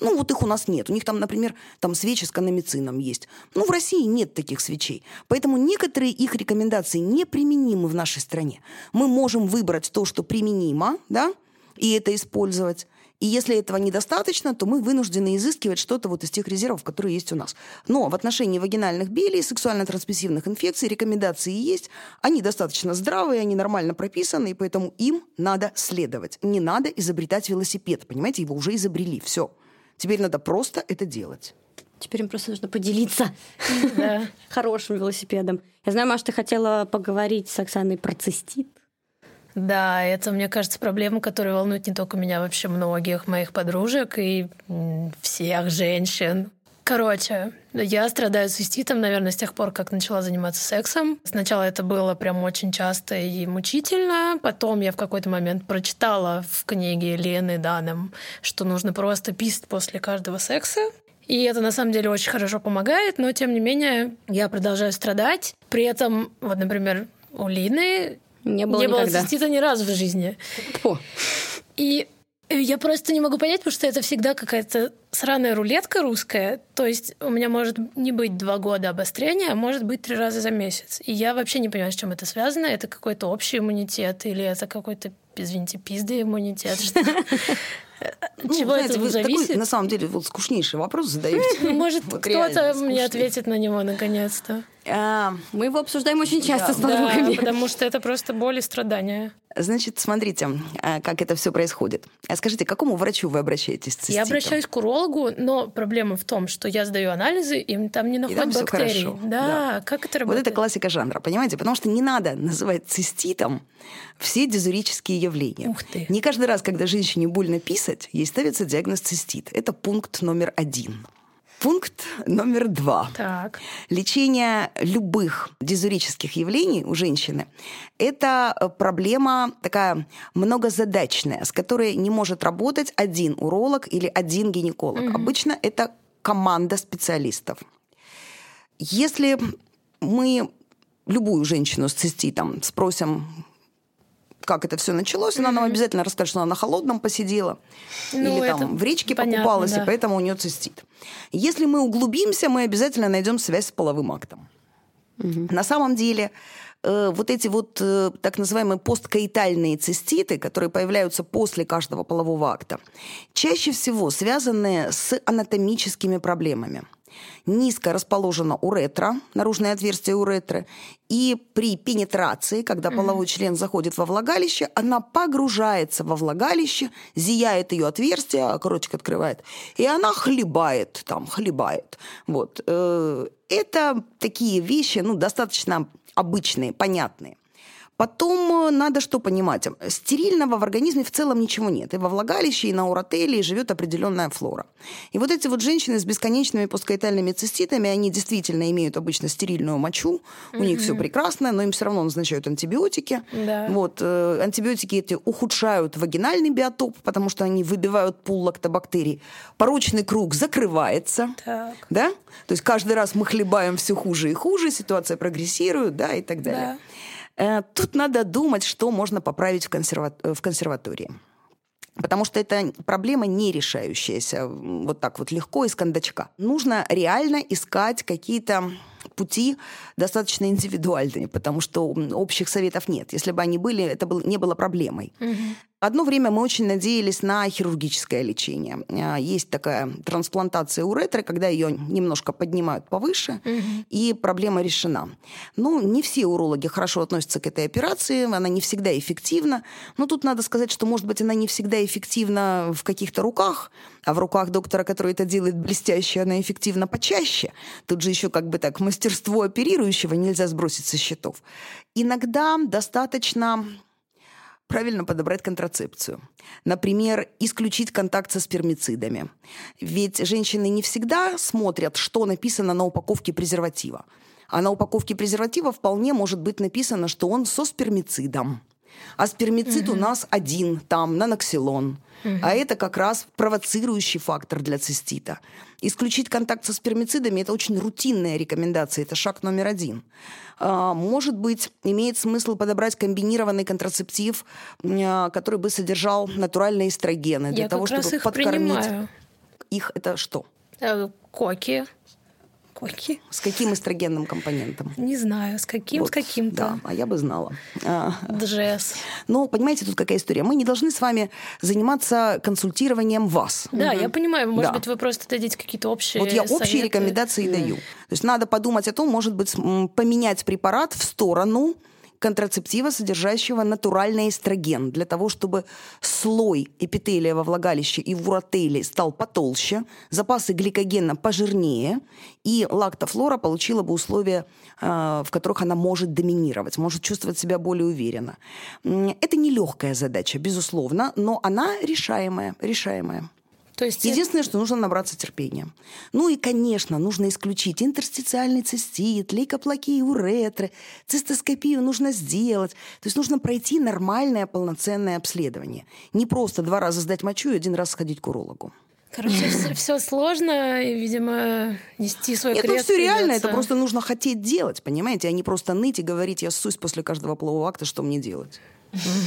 Ну, вот их у нас нет. У них там, например, там свечи с канамицином есть. Ну, в России нет таких свечей. Поэтому некоторые их рекомендации неприменимы в нашей стране. Мы можем выбрать то, что применимо, да, и это использовать. И если этого недостаточно, то мы вынуждены изыскивать что-то вот из тех резервов, которые есть у нас. Но в отношении вагинальных белей, сексуально-трансмиссивных инфекций рекомендации есть. Они достаточно здравые, они нормально прописаны, и поэтому им надо следовать. Не надо изобретать велосипед. Понимаете, его уже изобрели. Все. Теперь надо просто это делать. Теперь им просто нужно поделиться [LAUGHS] хорошим велосипедом. Я знаю, Маша, ты хотела поговорить с Оксаной про цистит. Да, это, мне кажется, проблема, которая волнует не только меня, вообще многих моих подружек и всех женщин. Короче, я страдаю циститом, наверное, с тех пор, как начала заниматься сексом. Сначала это было прям очень часто и мучительно. Потом я в какой-то момент прочитала в книге Лены Данем, что нужно просто писать после каждого секса. И это на самом деле очень хорошо помогает, но тем не менее я продолжаю страдать. При этом, вот, например, у Лины не было, не было цистита ни разу в жизни. Фу. И я просто не могу понять, потому что это всегда какая-то сраная рулетка русская. То есть у меня может не быть два года обострения, а может быть три раза за месяц. И я вообще не понимаю, с чем это связано. Это какой-то общий иммунитет или это какой-то, извините, пизды иммунитет. [LAUGHS] Ну, Чего это зависит? На самом деле, вот скучнейший вопрос задаете. [LAUGHS] Может, кто-то мне ответит на него наконец-то. А, мы его обсуждаем очень часто с подругами. Потому что это просто боль и страдания. Значит, смотрите, а, как это все происходит. А скажите, к какому врачу вы обращаетесь? Я обращаюсь к урологу, но проблема в том, что я сдаю анализы, и там не находят бактерий. Да, да, как это работает? Вот это классика жанра, понимаете? Потому что не надо называть циститом все дизурические явления. Ух ты. Не каждый раз, когда женщине больно писать, ей ставится диагноз цистит. Это пункт номер один. Пункт номер два. Так. Лечение любых дизурических явлений у женщины – это э, проблема такая многозадачная, с которой не может работать один уролог или один гинеколог. Мгм. Обычно это команда специалистов. Если мы любую женщину с циститом спросим, как это все началось, она нам обязательно расскажет, что она на холодном посидела Ну, или там в речке понятно, покупалась, да. и поэтому у нее цистит. Если мы углубимся, мы обязательно найдем связь с половым актом. На самом деле э, вот эти вот э, так называемые посткаитальные циститы, которые появляются после каждого полового акта, чаще всего связаны с анатомическими проблемами. Низко расположена уретра, наружное отверстие уретры, и при пенетрации, когда половой член заходит во влагалище, она погружается во влагалище, зияет ее отверстие, а корочек открывает, и она хлебает там, хлебает. Вот. Э, Это такие вещи, ну, достаточно обычные, понятные. Потом э, надо что понимать. Стерильного в организме в целом ничего нет. И во влагалище, и на уротелии живет определенная флора. И вот эти вот женщины с бесконечными посткаитальными циститами, они действительно имеют обычно стерильную мочу. У них все прекрасно, но им все равно назначают антибиотики. Да. Вот, э, антибиотики эти ухудшают вагинальный биотоп, потому что они выбивают пул лактобактерий. Порочный круг закрывается. Так. Да? То есть каждый раз мы хлебаем все хуже и хуже, ситуация прогрессирует, да, и так далее. Э, Тут надо думать, что можно поправить в, консерва- э, в консерватории. Потому что это проблема не решающаяся вот так вот легко из кондачка. Нужно реально искать какие-то пути достаточно индивидуальные, потому что общих советов нет. Если бы они были, это был, не было проблемой. Одно время мы очень надеялись на хирургическое лечение. А, Есть такая трансплантация уретры, когда ее немножко поднимают повыше, и проблема решена. Ну, не все урологи хорошо относятся к этой операции, она не всегда эффективна. Но тут надо сказать, что, может быть, она не всегда эффективна в каких-то руках, а в руках доктора, который это делает блестяще, она эффективна почаще. Тут же еще как бы так мастерство оперирующего нельзя сбросить со счетов. Иногда достаточно правильно подобрать контрацепцию. Например, исключить контакт со спермицидами. Ведь женщины не всегда смотрят, что написано на упаковке презерватива. А на упаковке презерватива вполне может быть написано, что он со спермицидом. А спермицид у нас один, там, наноксилон. А это как раз провоцирующий фактор для цистита. Исключить контакт со спермицидами – это очень рутинная рекомендация, это шаг номер один. А, Может быть, имеет смысл подобрать комбинированный контрацептив, а, который бы содержал натуральные эстрогены, для Я того, чтобы подкормить принимаю. их. Это что? Э, Коки. Коки? С каким эстрогенным компонентом? Не знаю, с каким, Вот, с каким-то. Да, а я бы знала. А, Джесс. Но понимаете, тут какая история? Мы не должны с вами заниматься консультированием вас. Да, я понимаю, может Да. быть, вы просто дадите какие-то общие Вот я общие советы. рекомендации даю. То есть надо подумать о том, может быть, поменять препарат в сторону контрацептива, содержащего натуральный эстроген, для того, чтобы слой эпителия во влагалище и в уротеле стал потолще, запасы гликогена пожирнее, и лактофлора получила бы условия, э, в которых она может доминировать, может чувствовать себя более уверенно. Это нелегкая задача, безусловно, но она решаемая, решаемая. То есть Единственное, что нужно набраться терпения. Ну и, конечно, нужно исключить интерстициальный цистит, лейкоплакии, уретры, цистоскопию нужно сделать. То есть нужно пройти нормальное полноценное обследование. Не просто два раза сдать мочу и один раз сходить к урологу. Короче, все, [LAUGHS] сложно, и, видимо, нести свой Нет, ну крест все реально, придётся. это просто нужно хотеть делать, понимаете, а не просто ныть и говорить, я ссусь после каждого полового акта, что мне делать.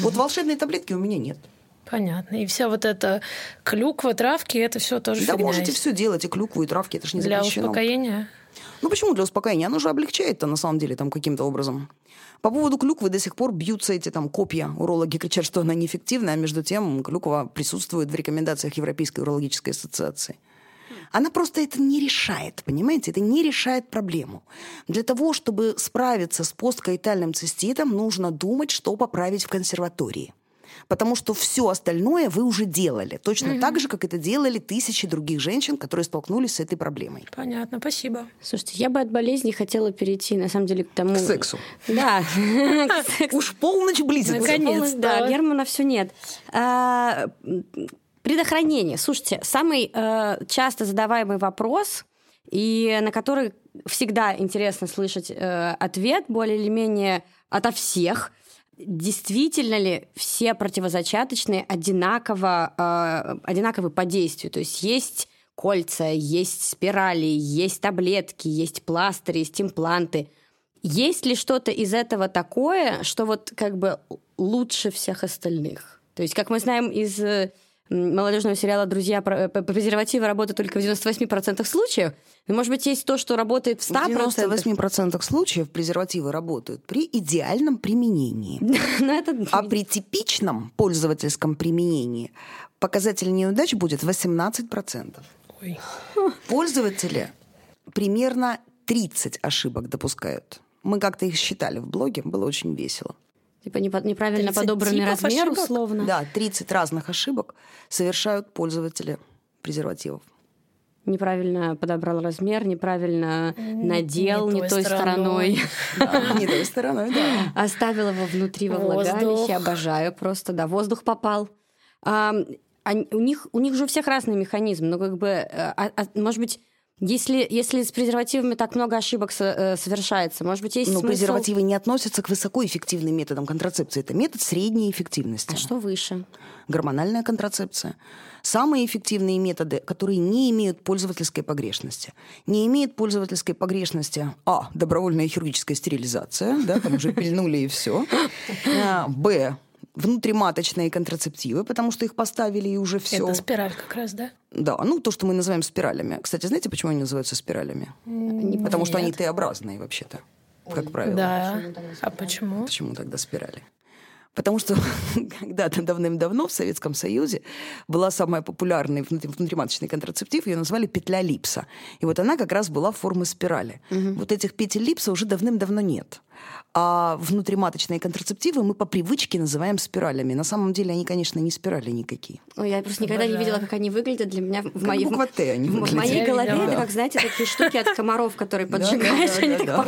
Вот волшебной таблетки у меня нет. Понятно. И вся вот эта клюква, травки, это все тоже Да фигня можете есть. все делать, и клюкву, и травки, это же не Для запрещено. успокоения. Ну почему для успокоения? Оно же облегчает-то на самом деле там каким-то образом. По поводу клюквы до сих пор бьются эти там копья. Урологи кричат, что она неэффективна, а между тем клюква присутствует в рекомендациях Европейской урологической ассоциации. Она просто это не решает, понимаете? Это не решает проблему. Для того, чтобы справиться с посткаитальным циститом, нужно думать, что поправить в консерватории. Потому что все остальное вы уже делали. Точно так же, как это делали тысячи других женщин, которые столкнулись с этой проблемой. Понятно, спасибо. Слушайте, я бы от болезни хотела перейти, на самом деле, к тому... К сексу. Да. [LAUGHS] Уж полночь близится. Наконец. Да. Германа все нет. А, Предохранение. Слушайте, самый э, часто задаваемый вопрос и на который всегда интересно слышать э, ответ более или менее ото всех. Действительно ли все противозачаточные одинаково, э, одинаковы по действию? То есть есть кольца, есть спирали, есть таблетки, есть пластыри, есть импланты. Есть ли что-то из этого такое, что вот как бы лучше всех остальных? То есть, как мы знаем из э, молодежного сериала «Друзья», э, презервативы работают только в 98% случаев. Но, может быть, есть то, что работает в 100%? В 98% случаев презервативы работают при идеальном применении. [LAUGHS] А при типичном пользовательском применении показатель неудач будет 18%. Ой. Пользователи примерно 30 ошибок допускают. Мы как-то их считали в блоге, было очень весело. Типа неправильно подобранный размер, ошибок? условно. Да, 30 разных ошибок совершают пользователи презервативов. Неправильно подобрал размер, неправильно надел не, не той стороной. Не той стороной, да. [LAUGHS] Оставил его внутри во влагалище, обожаю просто, да, воздух попал они, у, них, у них же у всех разный механизм. Ну, как бы, э, а, а, может быть, если, если с презервативами так много ошибок э, совершается, может быть, есть Но смысл... презервативы не относятся к высокоэффективным методам контрацепции. Это метод средней эффективности. А что выше? Гормональная контрацепция. Самые эффективные методы, которые не имеют пользовательской погрешности. Не имеет пользовательской погрешности А. Добровольная хирургическая стерилизация, да, там уже пильнули и все. А, Б внутриматочные контрацептивы, потому что их поставили и уже все. Это спираль как раз, да? Да, ну то, что мы называем спиралями. Кстати, знаете, почему они называются спиралями? Не потому что они Т-образные вообще-то, как правило. Да. А почему? Почему тогда спирали? Потому что [LAUGHS] когда-то давным-давно в Советском Союзе была самая популярная внутриматочный контрацептив, ее назвали петля липса. И вот она как раз была формы спирали. Угу. Вот этих петель липса уже давным-давно нет. А внутриматочные контрацептивы мы по привычке называем спиралями. На самом деле они, конечно, не спирали никакие. Ой, я просто никогда Обожаю. не видела, как они выглядят. Для меня в, моей, буква Т они в, в моей голове да. это, как, знаете, такие штуки от комаров, которые поджигаешь, они так.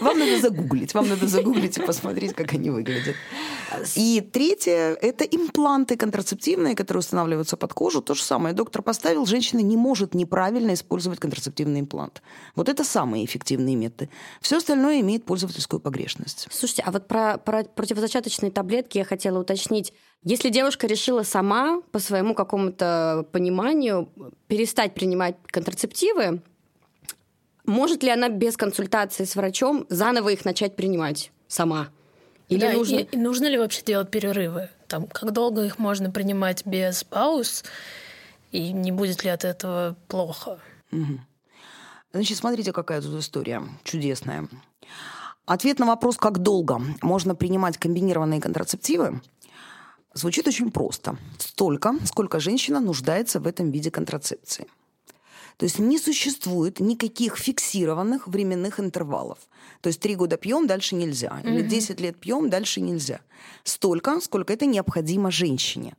Вам надо загуглить, вам надо загуглить и посмотреть, как они выглядят. И третье – это импланты контрацептивные, которые устанавливаются под кожу. То же самое. Доктор поставил, женщина не может неправильно использовать контрацептивный имплант. Вот это самые эффективные методы. Все остальное имеет пользовательскую погрешность. Слушайте, а вот про, про противозачаточные таблетки я хотела уточнить. Если девушка решила сама, по своему какому-то пониманию, перестать принимать контрацептивы, может ли она без консультации с врачом заново их начать принимать сама? Или да, нужно... И, и нужно ли вообще делать перерывы? Там, как долго их можно принимать без пауз? И не будет ли от этого плохо? Угу. Значит, смотрите, какая тут история чудесная. Ответ на вопрос, как долго можно принимать комбинированные контрацептивы, звучит очень просто. Столько, сколько женщина нуждается в этом виде контрацепции. То есть не существует никаких фиксированных временных интервалов. То есть три года пьем, дальше нельзя. Или 10 лет пьем, дальше нельзя. Столько, сколько это необходимо женщине.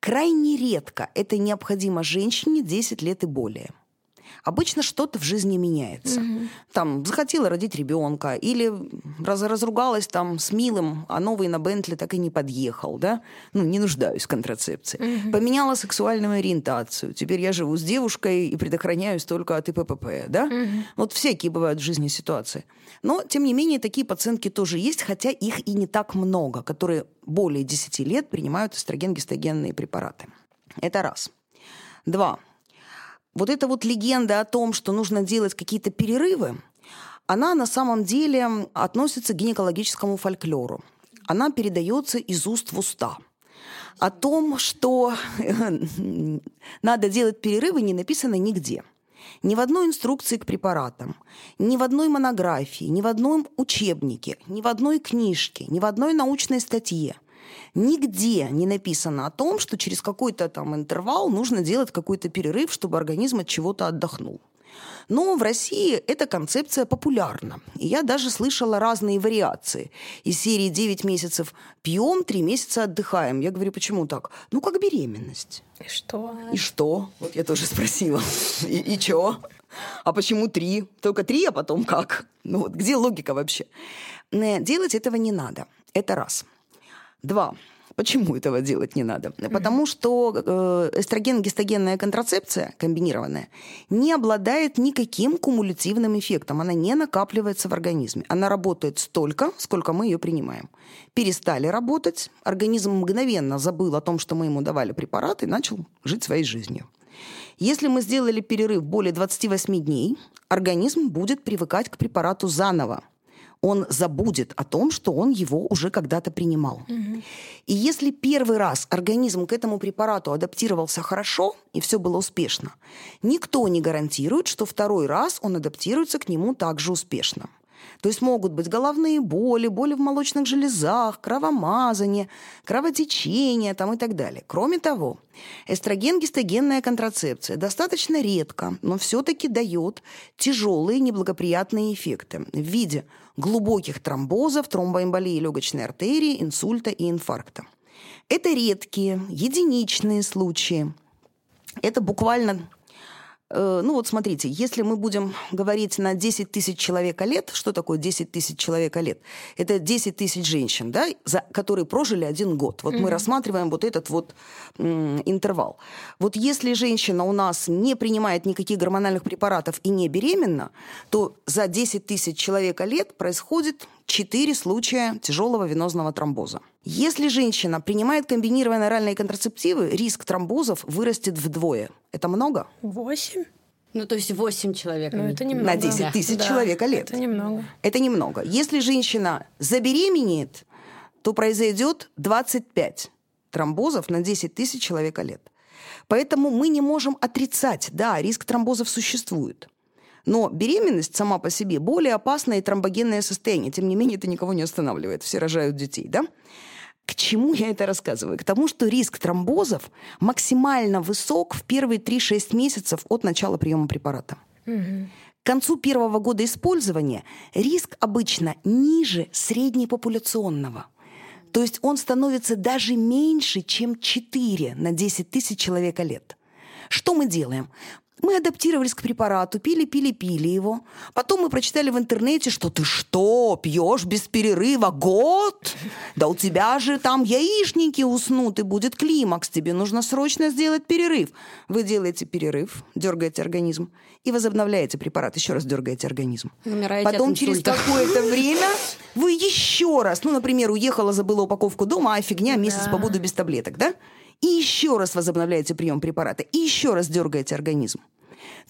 Крайне редко это необходимо женщине 10 лет и более обычно что-то в жизни меняется. Угу. Там захотела родить ребенка или раз, разругалась там с милым, а новый на Бентли так и не подъехал, да? Ну, не нуждаюсь в контрацепции. Угу. Поменяла сексуальную ориентацию. Теперь я живу с девушкой и предохраняюсь только от ИППП, да? Угу. Вот всякие бывают в жизни ситуации. Но, тем не менее, такие пациентки тоже есть, хотя их и не так много, которые более 10 лет принимают эстроген-гистогенные препараты. Это раз. Два вот эта вот легенда о том, что нужно делать какие-то перерывы, она на самом деле относится к гинекологическому фольклору. Она передается из уст в уста. О том, что [LAUGHS] надо делать перерывы, не написано нигде. Ни в одной инструкции к препаратам, ни в одной монографии, ни в одном учебнике, ни в одной книжке, ни в одной научной статье – Нигде не написано о том, что через какой-то там интервал нужно делать какой-то перерыв, чтобы организм от чего-то отдохнул. Но в России эта концепция популярна. И я даже слышала разные вариации. Из серии 9 месяцев пьем, 3 месяца отдыхаем. Я говорю, почему так? Ну, как беременность. И что? И что? Вот я тоже спросила. И, и чё? А почему три? Только три, а потом как? Ну вот где логика вообще? Делать этого не надо. Это раз. Два. Почему этого делать не надо? Потому что э, эстроген-гистогенная контрацепция комбинированная не обладает никаким кумулятивным эффектом. Она не накапливается в организме. Она работает столько, сколько мы ее принимаем. Перестали работать, организм мгновенно забыл о том, что мы ему давали препараты, и начал жить своей жизнью. Если мы сделали перерыв более 28 дней, организм будет привыкать к препарату заново он забудет о том, что он его уже когда-то принимал. Угу. И если первый раз организм к этому препарату адаптировался хорошо, и все было успешно, никто не гарантирует, что второй раз он адаптируется к нему также успешно. То есть могут быть головные боли, боли в молочных железах, кровомазание, кровотечение там и так далее. Кроме того, эстроген-гистогенная контрацепция достаточно редко, но все-таки дает тяжелые неблагоприятные эффекты в виде глубоких тромбозов, тромбоэмболии легочной артерии, инсульта и инфаркта. Это редкие, единичные случаи. Это буквально ну вот смотрите, если мы будем говорить на 10 тысяч человека лет, что такое 10 тысяч человека лет? Это 10 тысяч женщин, да, за, которые прожили один год. Вот mm-hmm. мы рассматриваем вот этот вот м, интервал. Вот если женщина у нас не принимает никаких гормональных препаратов и не беременна, то за 10 тысяч человека лет происходит 4 случая тяжелого венозного тромбоза. Если женщина принимает комбинированные оральные контрацептивы, риск тромбозов вырастет вдвое. Это много? Восемь. Ну, то есть 8 человек. Ну, это немного. На 10 тысяч да. человека лет. Это немного. Это немного. Если женщина забеременеет, то произойдет 25 тромбозов на 10 тысяч человека лет. Поэтому мы не можем отрицать, да, риск тромбозов существует. Но беременность сама по себе более опасное и тромбогенное состояние. Тем не менее, это никого не останавливает. Все рожают детей, да? К чему я это рассказываю? К тому, что риск тромбозов максимально высок в первые 3-6 месяцев от начала приема препарата. Угу. К концу первого года использования риск обычно ниже среднепопуляционного. То есть он становится даже меньше, чем 4 на 10 тысяч человека лет. Что мы делаем? Мы адаптировались к препарату, пили, пили, пили его. Потом мы прочитали в интернете, что ты что, пьешь без перерыва год? Да у тебя же там яичники уснут, и будет климакс. Тебе нужно срочно сделать перерыв. Вы делаете перерыв, дергаете организм и возобновляете препарат. Еще раз дергаете организм. Умираете Потом через какое-то время вы еще раз, ну, например, уехала, забыла упаковку дома, а фигня, месяц да. побуду без таблеток, да? И еще раз возобновляете прием препарата, и еще раз дергаете организм.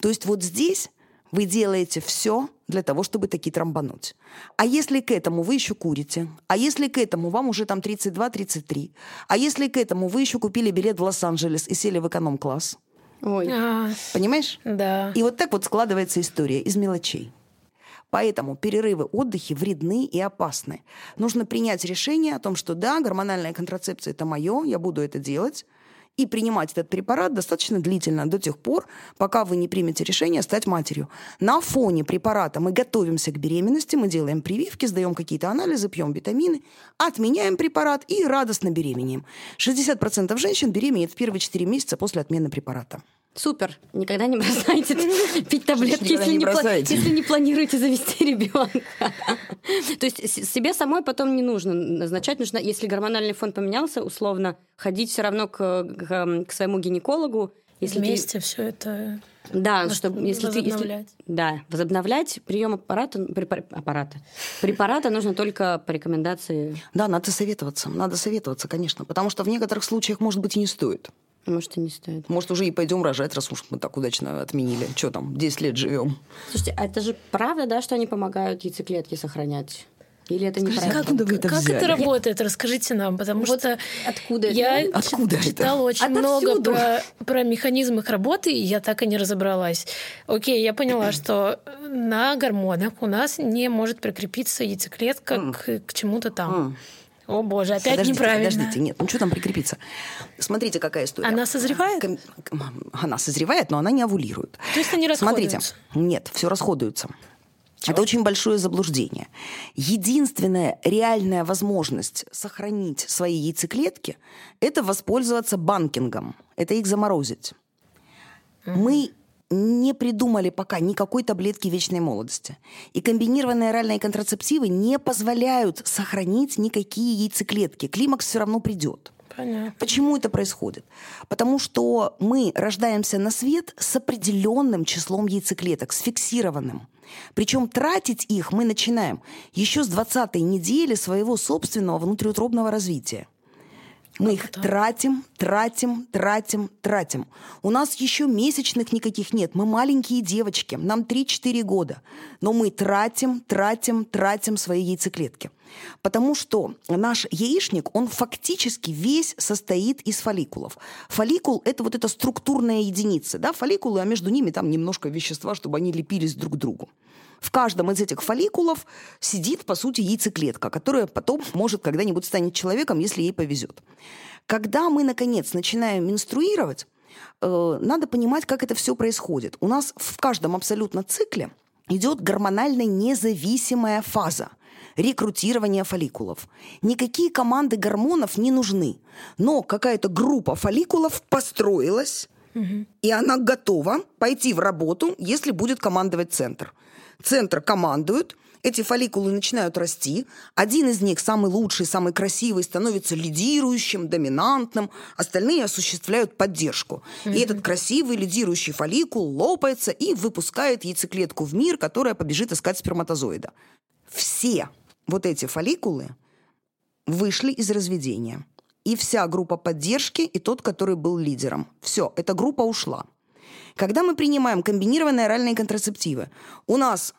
То есть вот здесь вы делаете все для того, чтобы таки тромбануть. А если к этому вы еще курите, а если к этому вам уже там 32-33, а если к этому вы еще купили билет в Лос-Анджелес и сели в эконом-класс, Ой. А, Понимаешь? Да. И вот так вот складывается история из мелочей. Поэтому перерывы отдыхи вредны и опасны. Нужно принять решение о том, что да, гормональная контрацепция – это мое, я буду это делать, и принимать этот препарат достаточно длительно, до тех пор, пока вы не примете решение стать матерью. На фоне препарата мы готовимся к беременности, мы делаем прививки, сдаем какие-то анализы, пьем витамины, отменяем препарат и радостно беременеем. 60% женщин беременеют в первые 4 месяца после отмены препарата. Супер. Никогда не бросайте [LAUGHS] пить таблетки, если не, если не планируете завести [LAUGHS] ребенка. То есть себе самой потом не нужно назначать. Нужно, если гормональный фон поменялся, условно, ходить все равно к, к, к своему гинекологу. Если Вместе ты... все это да, чтобы если ты если, да возобновлять прием аппарата препар, аппарата препарата нужно только по рекомендации. Да, надо советоваться, надо советоваться, конечно, потому что в некоторых случаях может быть и не стоит. Может, и не стоит. Может, уже и пойдем рожать, раз уж мы так удачно отменили. Что там, 10 лет живем. Слушайте, а это же правда, да, что они помогают яйцеклетки сохранять? Или это не Как, откуда вы это как взяли? это работает? Расскажите нам, потому вот что откуда я это? Откуда читала это? очень Отовсюду. много про, про механизм их работы, и я так и не разобралась. Окей, я поняла, [CLEARS THROAT] что на гормонах у нас не может прикрепиться яйцеклетка mm. к, к чему-то там. Mm. О боже, опять подождите, неправильно. Подождите, нет, ну что там прикрепиться? Смотрите, какая история. Она созревает? Она созревает, но она не овулирует. То есть они расходуются? Смотрите, нет, все расходуется. Чего? Это очень большое заблуждение. Единственная реальная возможность сохранить свои яйцеклетки – это воспользоваться банкингом, это их заморозить. Угу. Мы не придумали пока никакой таблетки вечной молодости. И комбинированные оральные контрацептивы не позволяют сохранить никакие яйцеклетки. Климакс все равно придет. Понятно. Почему это происходит? Потому что мы рождаемся на свет с определенным числом яйцеклеток, с фиксированным. Причем тратить их мы начинаем еще с 20-й недели своего собственного внутриутробного развития. Мы их это? тратим, тратим, тратим, тратим. У нас еще месячных никаких нет. Мы маленькие девочки, нам 3-4 года. Но мы тратим, тратим, тратим свои яйцеклетки. Потому что наш яичник, он фактически весь состоит из фолликулов. Фолликул – это вот эта структурная единица. Да? Фолликулы, а между ними там немножко вещества, чтобы они лепились друг к другу. В каждом из этих фолликулов сидит, по сути, яйцеклетка, которая потом, может, когда-нибудь станет человеком, если ей повезет. Когда мы, наконец, начинаем менструировать, э, надо понимать, как это все происходит. У нас в каждом абсолютно цикле идет гормонально независимая фаза рекрутирования фолликулов. Никакие команды гормонов не нужны. Но какая-то группа фолликулов построилась, и она готова пойти в работу, если будет командовать центр. Центр командует, эти фолликулы начинают расти. Один из них, самый лучший, самый красивый, становится лидирующим, доминантным. Остальные осуществляют поддержку. И этот красивый лидирующий фолликул лопается и выпускает яйцеклетку в мир, которая побежит искать сперматозоида. Все вот эти фолликулы вышли из разведения. И вся группа поддержки, и тот, который был лидером. Все, эта группа ушла. Когда мы принимаем комбинированные оральные контрацептивы, у нас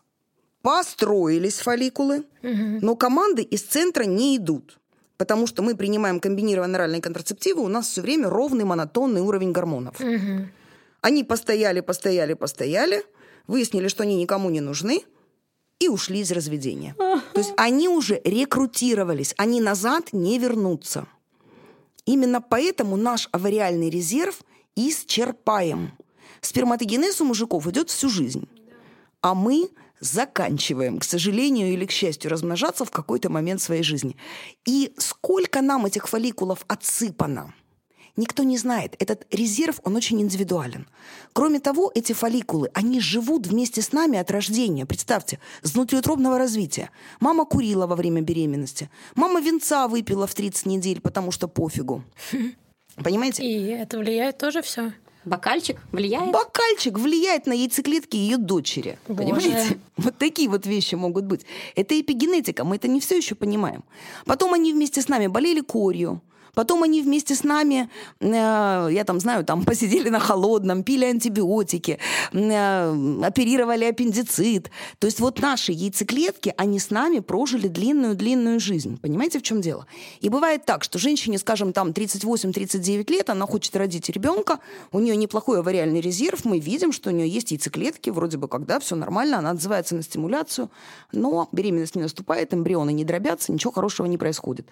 построились фолликулы, но команды из центра не идут. Потому что мы принимаем комбинированные оральные контрацептивы, у нас все время ровный монотонный уровень гормонов. Они постояли, постояли, постояли, выяснили, что они никому не нужны, и ушли из разведения. То есть они уже рекрутировались, они назад не вернутся. Именно поэтому наш авариальный резерв исчерпаем. Сперматогенез у мужиков идет всю жизнь. А мы заканчиваем, к сожалению или к счастью, размножаться в какой-то момент своей жизни. И сколько нам этих фолликулов отсыпано, никто не знает. Этот резерв, он очень индивидуален. Кроме того, эти фолликулы, они живут вместе с нами от рождения. Представьте, с внутриутробного развития. Мама курила во время беременности. Мама венца выпила в 30 недель, потому что пофигу. Понимаете? И это влияет тоже все. Бокальчик влияет? Бокальчик влияет на яйцеклетки ее дочери. Боже. Понимаете? [LAUGHS] Вот такие вот вещи могут быть. Это эпигенетика, мы это не все еще понимаем. Потом они вместе с нами болели корью. Потом они вместе с нами, э, я там знаю, там [LAUGHS] посидели на холодном, пили антибиотики, э, оперировали аппендицит. То есть вот наши яйцеклетки, они с нами прожили длинную-длинную жизнь. Понимаете, в чем дело? И бывает так, что женщине, скажем, там 38-39 лет, она хочет родить ребенка, у нее неплохой авариальный резерв, мы видим, что у нее есть яйцеклетки, вроде бы когда все нормально, она отзывается на стимуляцию, но беременность не наступает, эмбрионы не дробятся, ничего хорошего не происходит.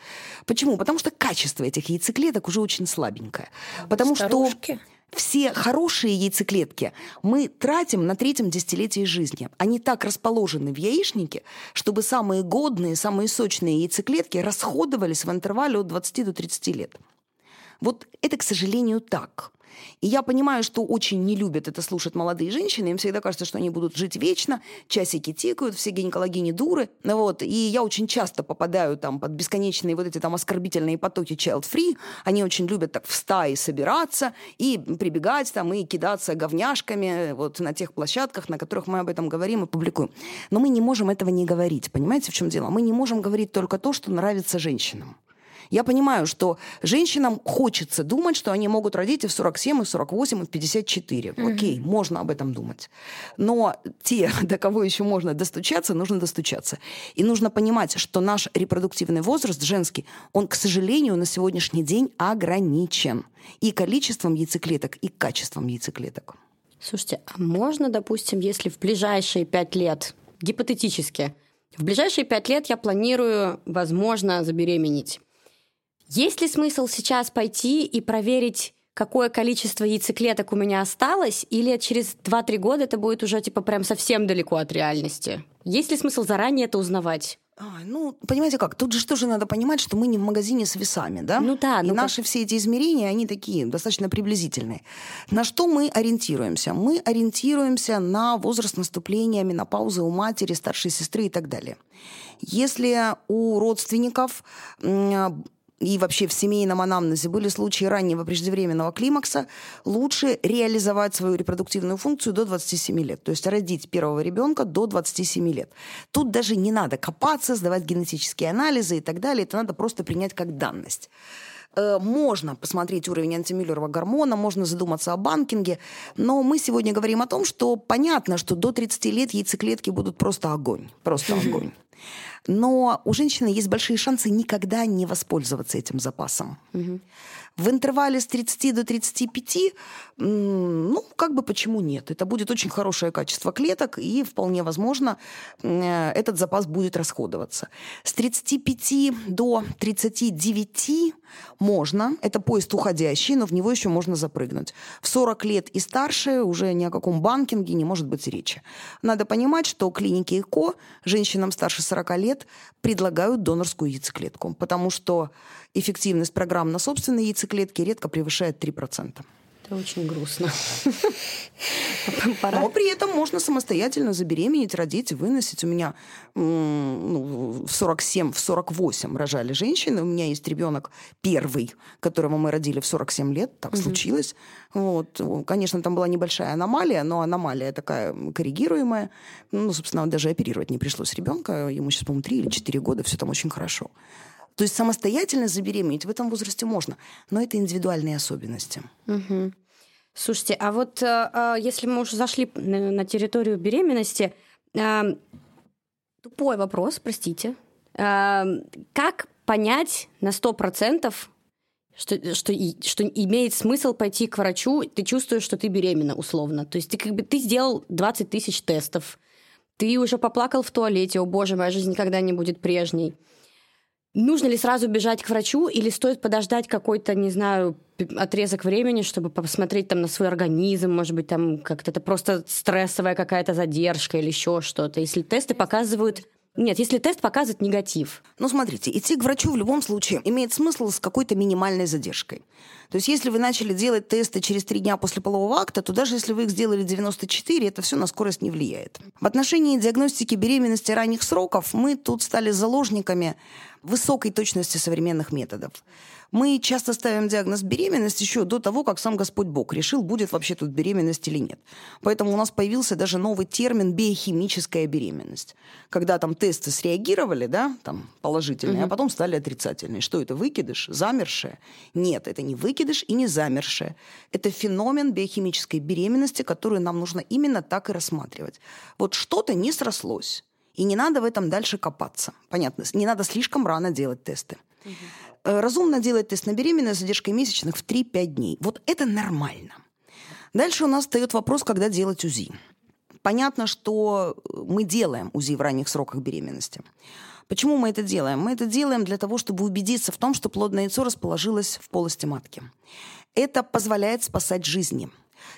Почему? Потому что качество этих яйцеклеток уже очень слабенькое. Потому Старушки. что все хорошие яйцеклетки мы тратим на третьем десятилетии жизни. Они так расположены в яичнике, чтобы самые годные, самые сочные яйцеклетки расходовались в интервале от 20 до 30 лет. Вот это, к сожалению, так. И я понимаю, что очень не любят это слушать молодые женщины. Им всегда кажется, что они будут жить вечно, часики тикают, все гинекологини дуры. Ну Вот. И я очень часто попадаю там под бесконечные вот эти там оскорбительные потоки child-free. Они очень любят так в стае собираться и прибегать там и кидаться говняшками вот на тех площадках, на которых мы об этом говорим и публикуем. Но мы не можем этого не говорить. Понимаете, в чем дело? Мы не можем говорить только то, что нравится женщинам. Я понимаю, что женщинам хочется думать, что они могут родить и в 47, и в 48, и в 54. Окей, можно об этом думать. Но те, [LAUGHS] до кого еще можно достучаться, нужно достучаться. И нужно понимать, что наш репродуктивный возраст женский, он, к сожалению, на сегодняшний день ограничен. И количеством яйцеклеток, и качеством яйцеклеток. Слушайте, а можно, допустим, если в ближайшие пять лет, гипотетически, в ближайшие пять лет я планирую, возможно, забеременеть. Есть ли смысл сейчас пойти и проверить, какое количество яйцеклеток у меня осталось, или через 2-3 года это будет уже типа прям совсем далеко от реальности? Есть ли смысл заранее это узнавать? А, ну, понимаете как, тут же тоже надо понимать, что мы не в магазине с весами, да? Ну да, И ну как- наши все эти измерения, они такие достаточно приблизительные. На что мы ориентируемся? Мы ориентируемся на возраст наступления менопаузы у матери, старшей сестры и так далее. Если у родственников и вообще в семейном анамнезе были случаи раннего преждевременного климакса, лучше реализовать свою репродуктивную функцию до 27 лет. То есть родить первого ребенка до 27 лет. Тут даже не надо копаться, сдавать генетические анализы и так далее. Это надо просто принять как данность э, можно посмотреть уровень антимюллерова гормона, можно задуматься о банкинге, но мы сегодня говорим о том, что понятно, что до 30 лет яйцеклетки будут просто огонь, просто [LAUGHS] огонь. Но у женщины есть большие шансы никогда не воспользоваться этим запасом. Угу. В интервале с 30 до 35, ну, как бы почему нет? Это будет очень хорошее качество клеток, и вполне возможно, э, этот запас будет расходоваться. С 35 до 39 можно. Это поезд уходящий, но в него еще можно запрыгнуть. В 40 лет и старше уже ни о каком банкинге не может быть речи. Надо понимать, что клиники ЭКО женщинам старше 40 лет предлагают донорскую яйцеклетку, потому что эффективность программ на собственной яйцеклетке редко превышает 3%. Это очень грустно. Но при этом можно самостоятельно забеременеть, родить, выносить. У меня ну, в 47, в 48 рожали женщины. У меня есть ребенок первый, которого мы родили в 47 лет. Так угу. случилось. Вот. Конечно, там была небольшая аномалия, но аномалия такая коррегируемая. Ну, собственно, даже оперировать не пришлось ребенка. Ему сейчас, по-моему, 3 или 4 года. Все там очень хорошо. То есть самостоятельно забеременеть в этом возрасте можно, но это индивидуальные особенности. Угу. Слушайте, а вот э, э, если мы уже зашли на территорию беременности, э, тупой вопрос, простите. Как понять на сто процентов, что, что, что имеет смысл пойти к врачу, ты чувствуешь, что ты беременна, условно. То есть ты как бы ты сделал 20 тысяч тестов, ты уже поплакал в туалете, о боже, моя жизнь никогда не будет прежней. Нужно ли сразу бежать к врачу или стоит подождать какой-то, не знаю, отрезок времени, чтобы посмотреть там на свой организм, может быть, там как-то это просто стрессовая какая-то задержка или еще что-то. Если тесты показывают нет, если тест показывает негатив. Ну, смотрите, идти к врачу в любом случае имеет смысл с какой-то минимальной задержкой. То есть, если вы начали делать тесты через три дня после полового акта, то даже если вы их сделали 94, это все на скорость не влияет. В отношении диагностики беременности ранних сроков мы тут стали заложниками высокой точности современных методов. Мы часто ставим диагноз беременность еще до того, как сам Господь Бог решил, будет вообще тут беременность или нет. Поэтому у нас появился даже новый термин биохимическая беременность. Когда там тесты среагировали, да, там положительные, угу. а потом стали отрицательные. Что это, выкидыш, замершее? Нет, это не выкидыш и не замершее. Это феномен биохимической беременности, который нам нужно именно так и рассматривать. Вот что-то не срослось. И не надо в этом дальше копаться. Понятно, не надо слишком рано делать тесты. Угу. Э, разумно делать тест на беременность с задержкой месячных в 3-5 дней. Вот это нормально. Дальше у нас встает вопрос, когда делать УЗИ. Понятно, что мы делаем УЗИ в ранних сроках беременности. Почему мы это делаем? Мы это делаем для того, чтобы убедиться в том, что плодное яйцо расположилось в полости матки. Это позволяет спасать жизни.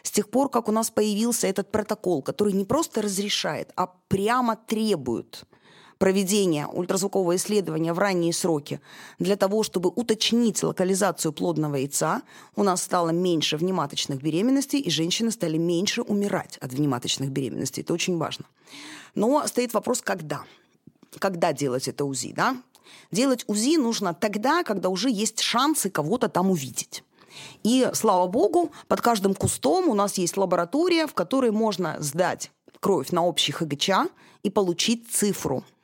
С тех пор, как у нас появился этот протокол, который не просто разрешает, а прямо требует проведения ультразвукового исследования в ранние сроки для того, чтобы уточнить локализацию плодного яйца, у нас стало меньше внематочных беременностей, и женщины стали меньше умирать от внематочных беременностей. Это очень важно. Но стоит вопрос, когда? Когда делать это УЗИ, да? Делать УЗИ нужно тогда, когда уже есть шансы кого-то там увидеть. И, слава богу, под каждым кустом у нас есть лаборатория, в которой можно сдать кровь на общий ХГЧ и получить цифру –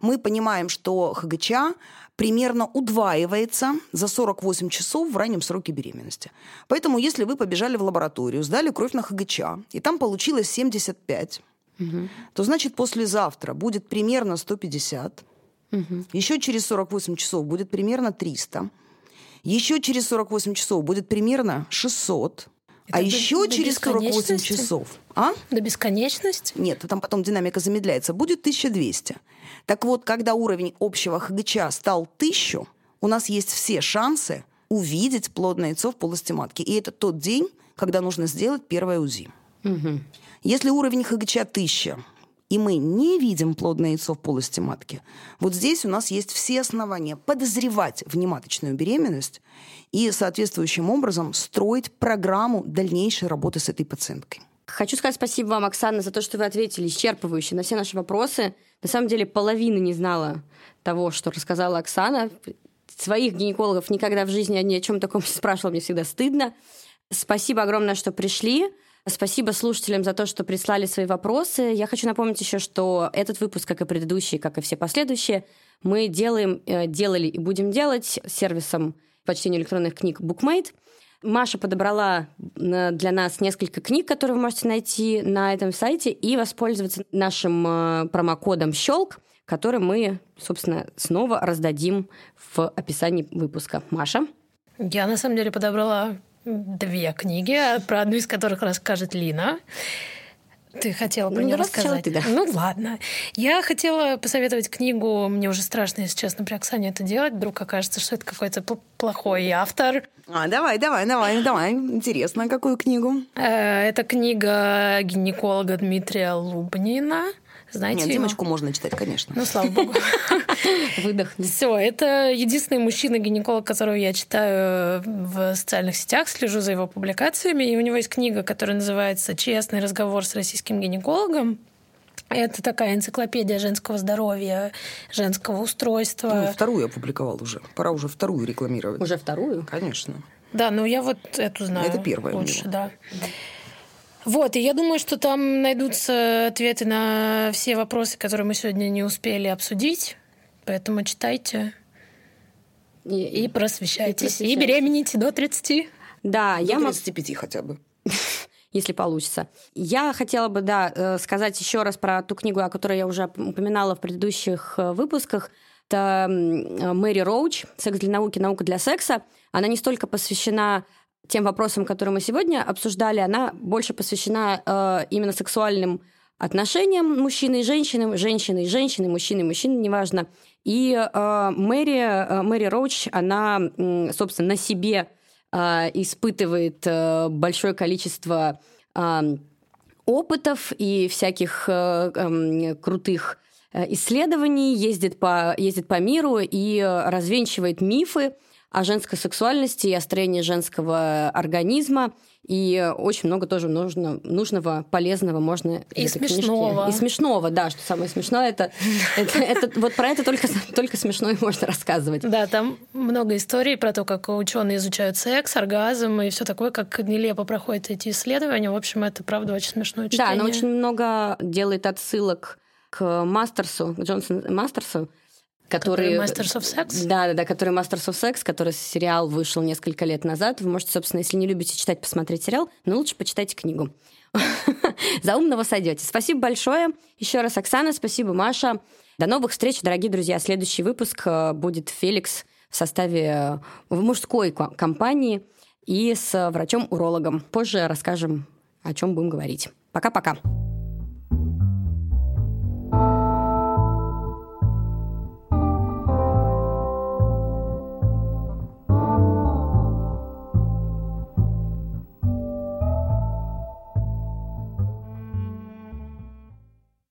мы понимаем, что ХГЧ примерно удваивается за 48 часов в раннем сроке беременности. Поэтому, если вы побежали в лабораторию, сдали кровь на ХГЧ, и там получилось 75, угу. то значит послезавтра будет примерно 150, угу. еще через 48 часов будет примерно 300, еще через 48 часов будет примерно 600, а до, еще до через 48 часов. А? До бесконечности? Нет, там потом динамика замедляется. Будет 1200. Так вот, когда уровень общего ХГЧ стал 1000, у нас есть все шансы увидеть плодное яйцо в полости матки. И это тот день, когда нужно сделать первое УЗИ. Угу. Если уровень ХГЧ 1000, и мы не видим плодное яйцо в полости матки, вот здесь у нас есть все основания подозревать внематочную беременность и соответствующим образом строить программу дальнейшей работы с этой пациенткой. Хочу сказать спасибо вам, Оксана, за то, что вы ответили исчерпывающе на все наши вопросы. На самом деле половины не знала того, что рассказала Оксана. своих гинекологов никогда в жизни ни о чем таком [LAUGHS] не спрашивала, мне всегда стыдно. Спасибо огромное, что пришли. Спасибо слушателям за то, что прислали свои вопросы. Я хочу напомнить еще, что этот выпуск, как и предыдущий, как и все последующие, мы делаем, э, делали и будем делать сервисом по чтению электронных книг BookMate. Маша подобрала э, для нас несколько книг, которые вы можете найти на этом сайте и воспользоваться нашим э, промокодом «Щелк», который мы, собственно, снова раздадим в описании выпуска. Маша? Я, на самом деле, подобрала две книги, про одну из которых расскажет Лина. Ты хотела про ну, нее рассказать? Ты, да. Ну ладно. Я хотела посоветовать книгу. Мне уже страшно, если честно, при Оксане это делать. Вдруг окажется, что это какой-то плохой автор. А, давай, давай, давай, давай. Интересно, какую книгу? Э, это книга гинеколога Дмитрия Лубнина. Знаете Нет, Димочку можно читать, конечно. Ну, слава богу. [LAUGHS] Выдохни. Все, это единственный мужчина-гинеколог, которого я читаю в социальных сетях, слежу за его публикациями. И у него есть книга, которая называется «Честный разговор с российским гинекологом». Это такая энциклопедия женского здоровья, женского устройства. Ну, вторую опубликовал уже. Пора уже вторую рекламировать. Уже вторую? Конечно. Да, ну я вот эту знаю. Это первая лучше, да. Вот, и я думаю, что там найдутся ответы на все вопросы, которые мы сегодня не успели обсудить. Поэтому читайте и, и просвещайтесь. И, и беременните до 30. Да, до я 35 мог... хотя бы. [LAUGHS] если получится. Я хотела бы, да, э, сказать еще раз про ту книгу, о которой я уже упоминала в предыдущих э, выпусках. Это Мэри Роуч «Секс для науки. Наука для секса». Она не столько посвящена тем вопросам, которые мы сегодня обсуждали, она больше посвящена э, именно сексуальным отношениям мужчины и женщины, женщины и женщины, мужчины и мужчины, неважно. И э, Мэри, э, Мэри Роуч, она, э, собственно, на себе э, испытывает э, большое количество э, опытов и всяких э, э, крутых исследований, ездит по, ездит по миру и развенчивает мифы, о женской сексуальности и о строении женского организма. И очень много тоже нужно, нужного, полезного можно И смешного. Книжки. И смешного, да, что самое смешное, это, это, это вот про это только, только смешно и можно рассказывать. Да, там много историй про то, как ученые изучают секс, оргазм и все такое, как нелепо проходят эти исследования. В общем, это правда очень смешное чтение. Да, она очень много делает отсылок к Мастерсу, к Джонсону Мастерсу, который... Masters of Sex? Да, да, да, который Masters of Sex, который сериал вышел несколько лет назад. Вы можете, собственно, если не любите читать, посмотреть сериал, но лучше почитайте книгу. [LAUGHS] За умного сойдете. Спасибо большое. Еще раз, Оксана, спасибо, Маша. До новых встреч, дорогие друзья. Следующий выпуск э, будет Феликс в составе э, в мужской компании и с врачом-урологом. Позже расскажем, о чем будем говорить. Пока-пока.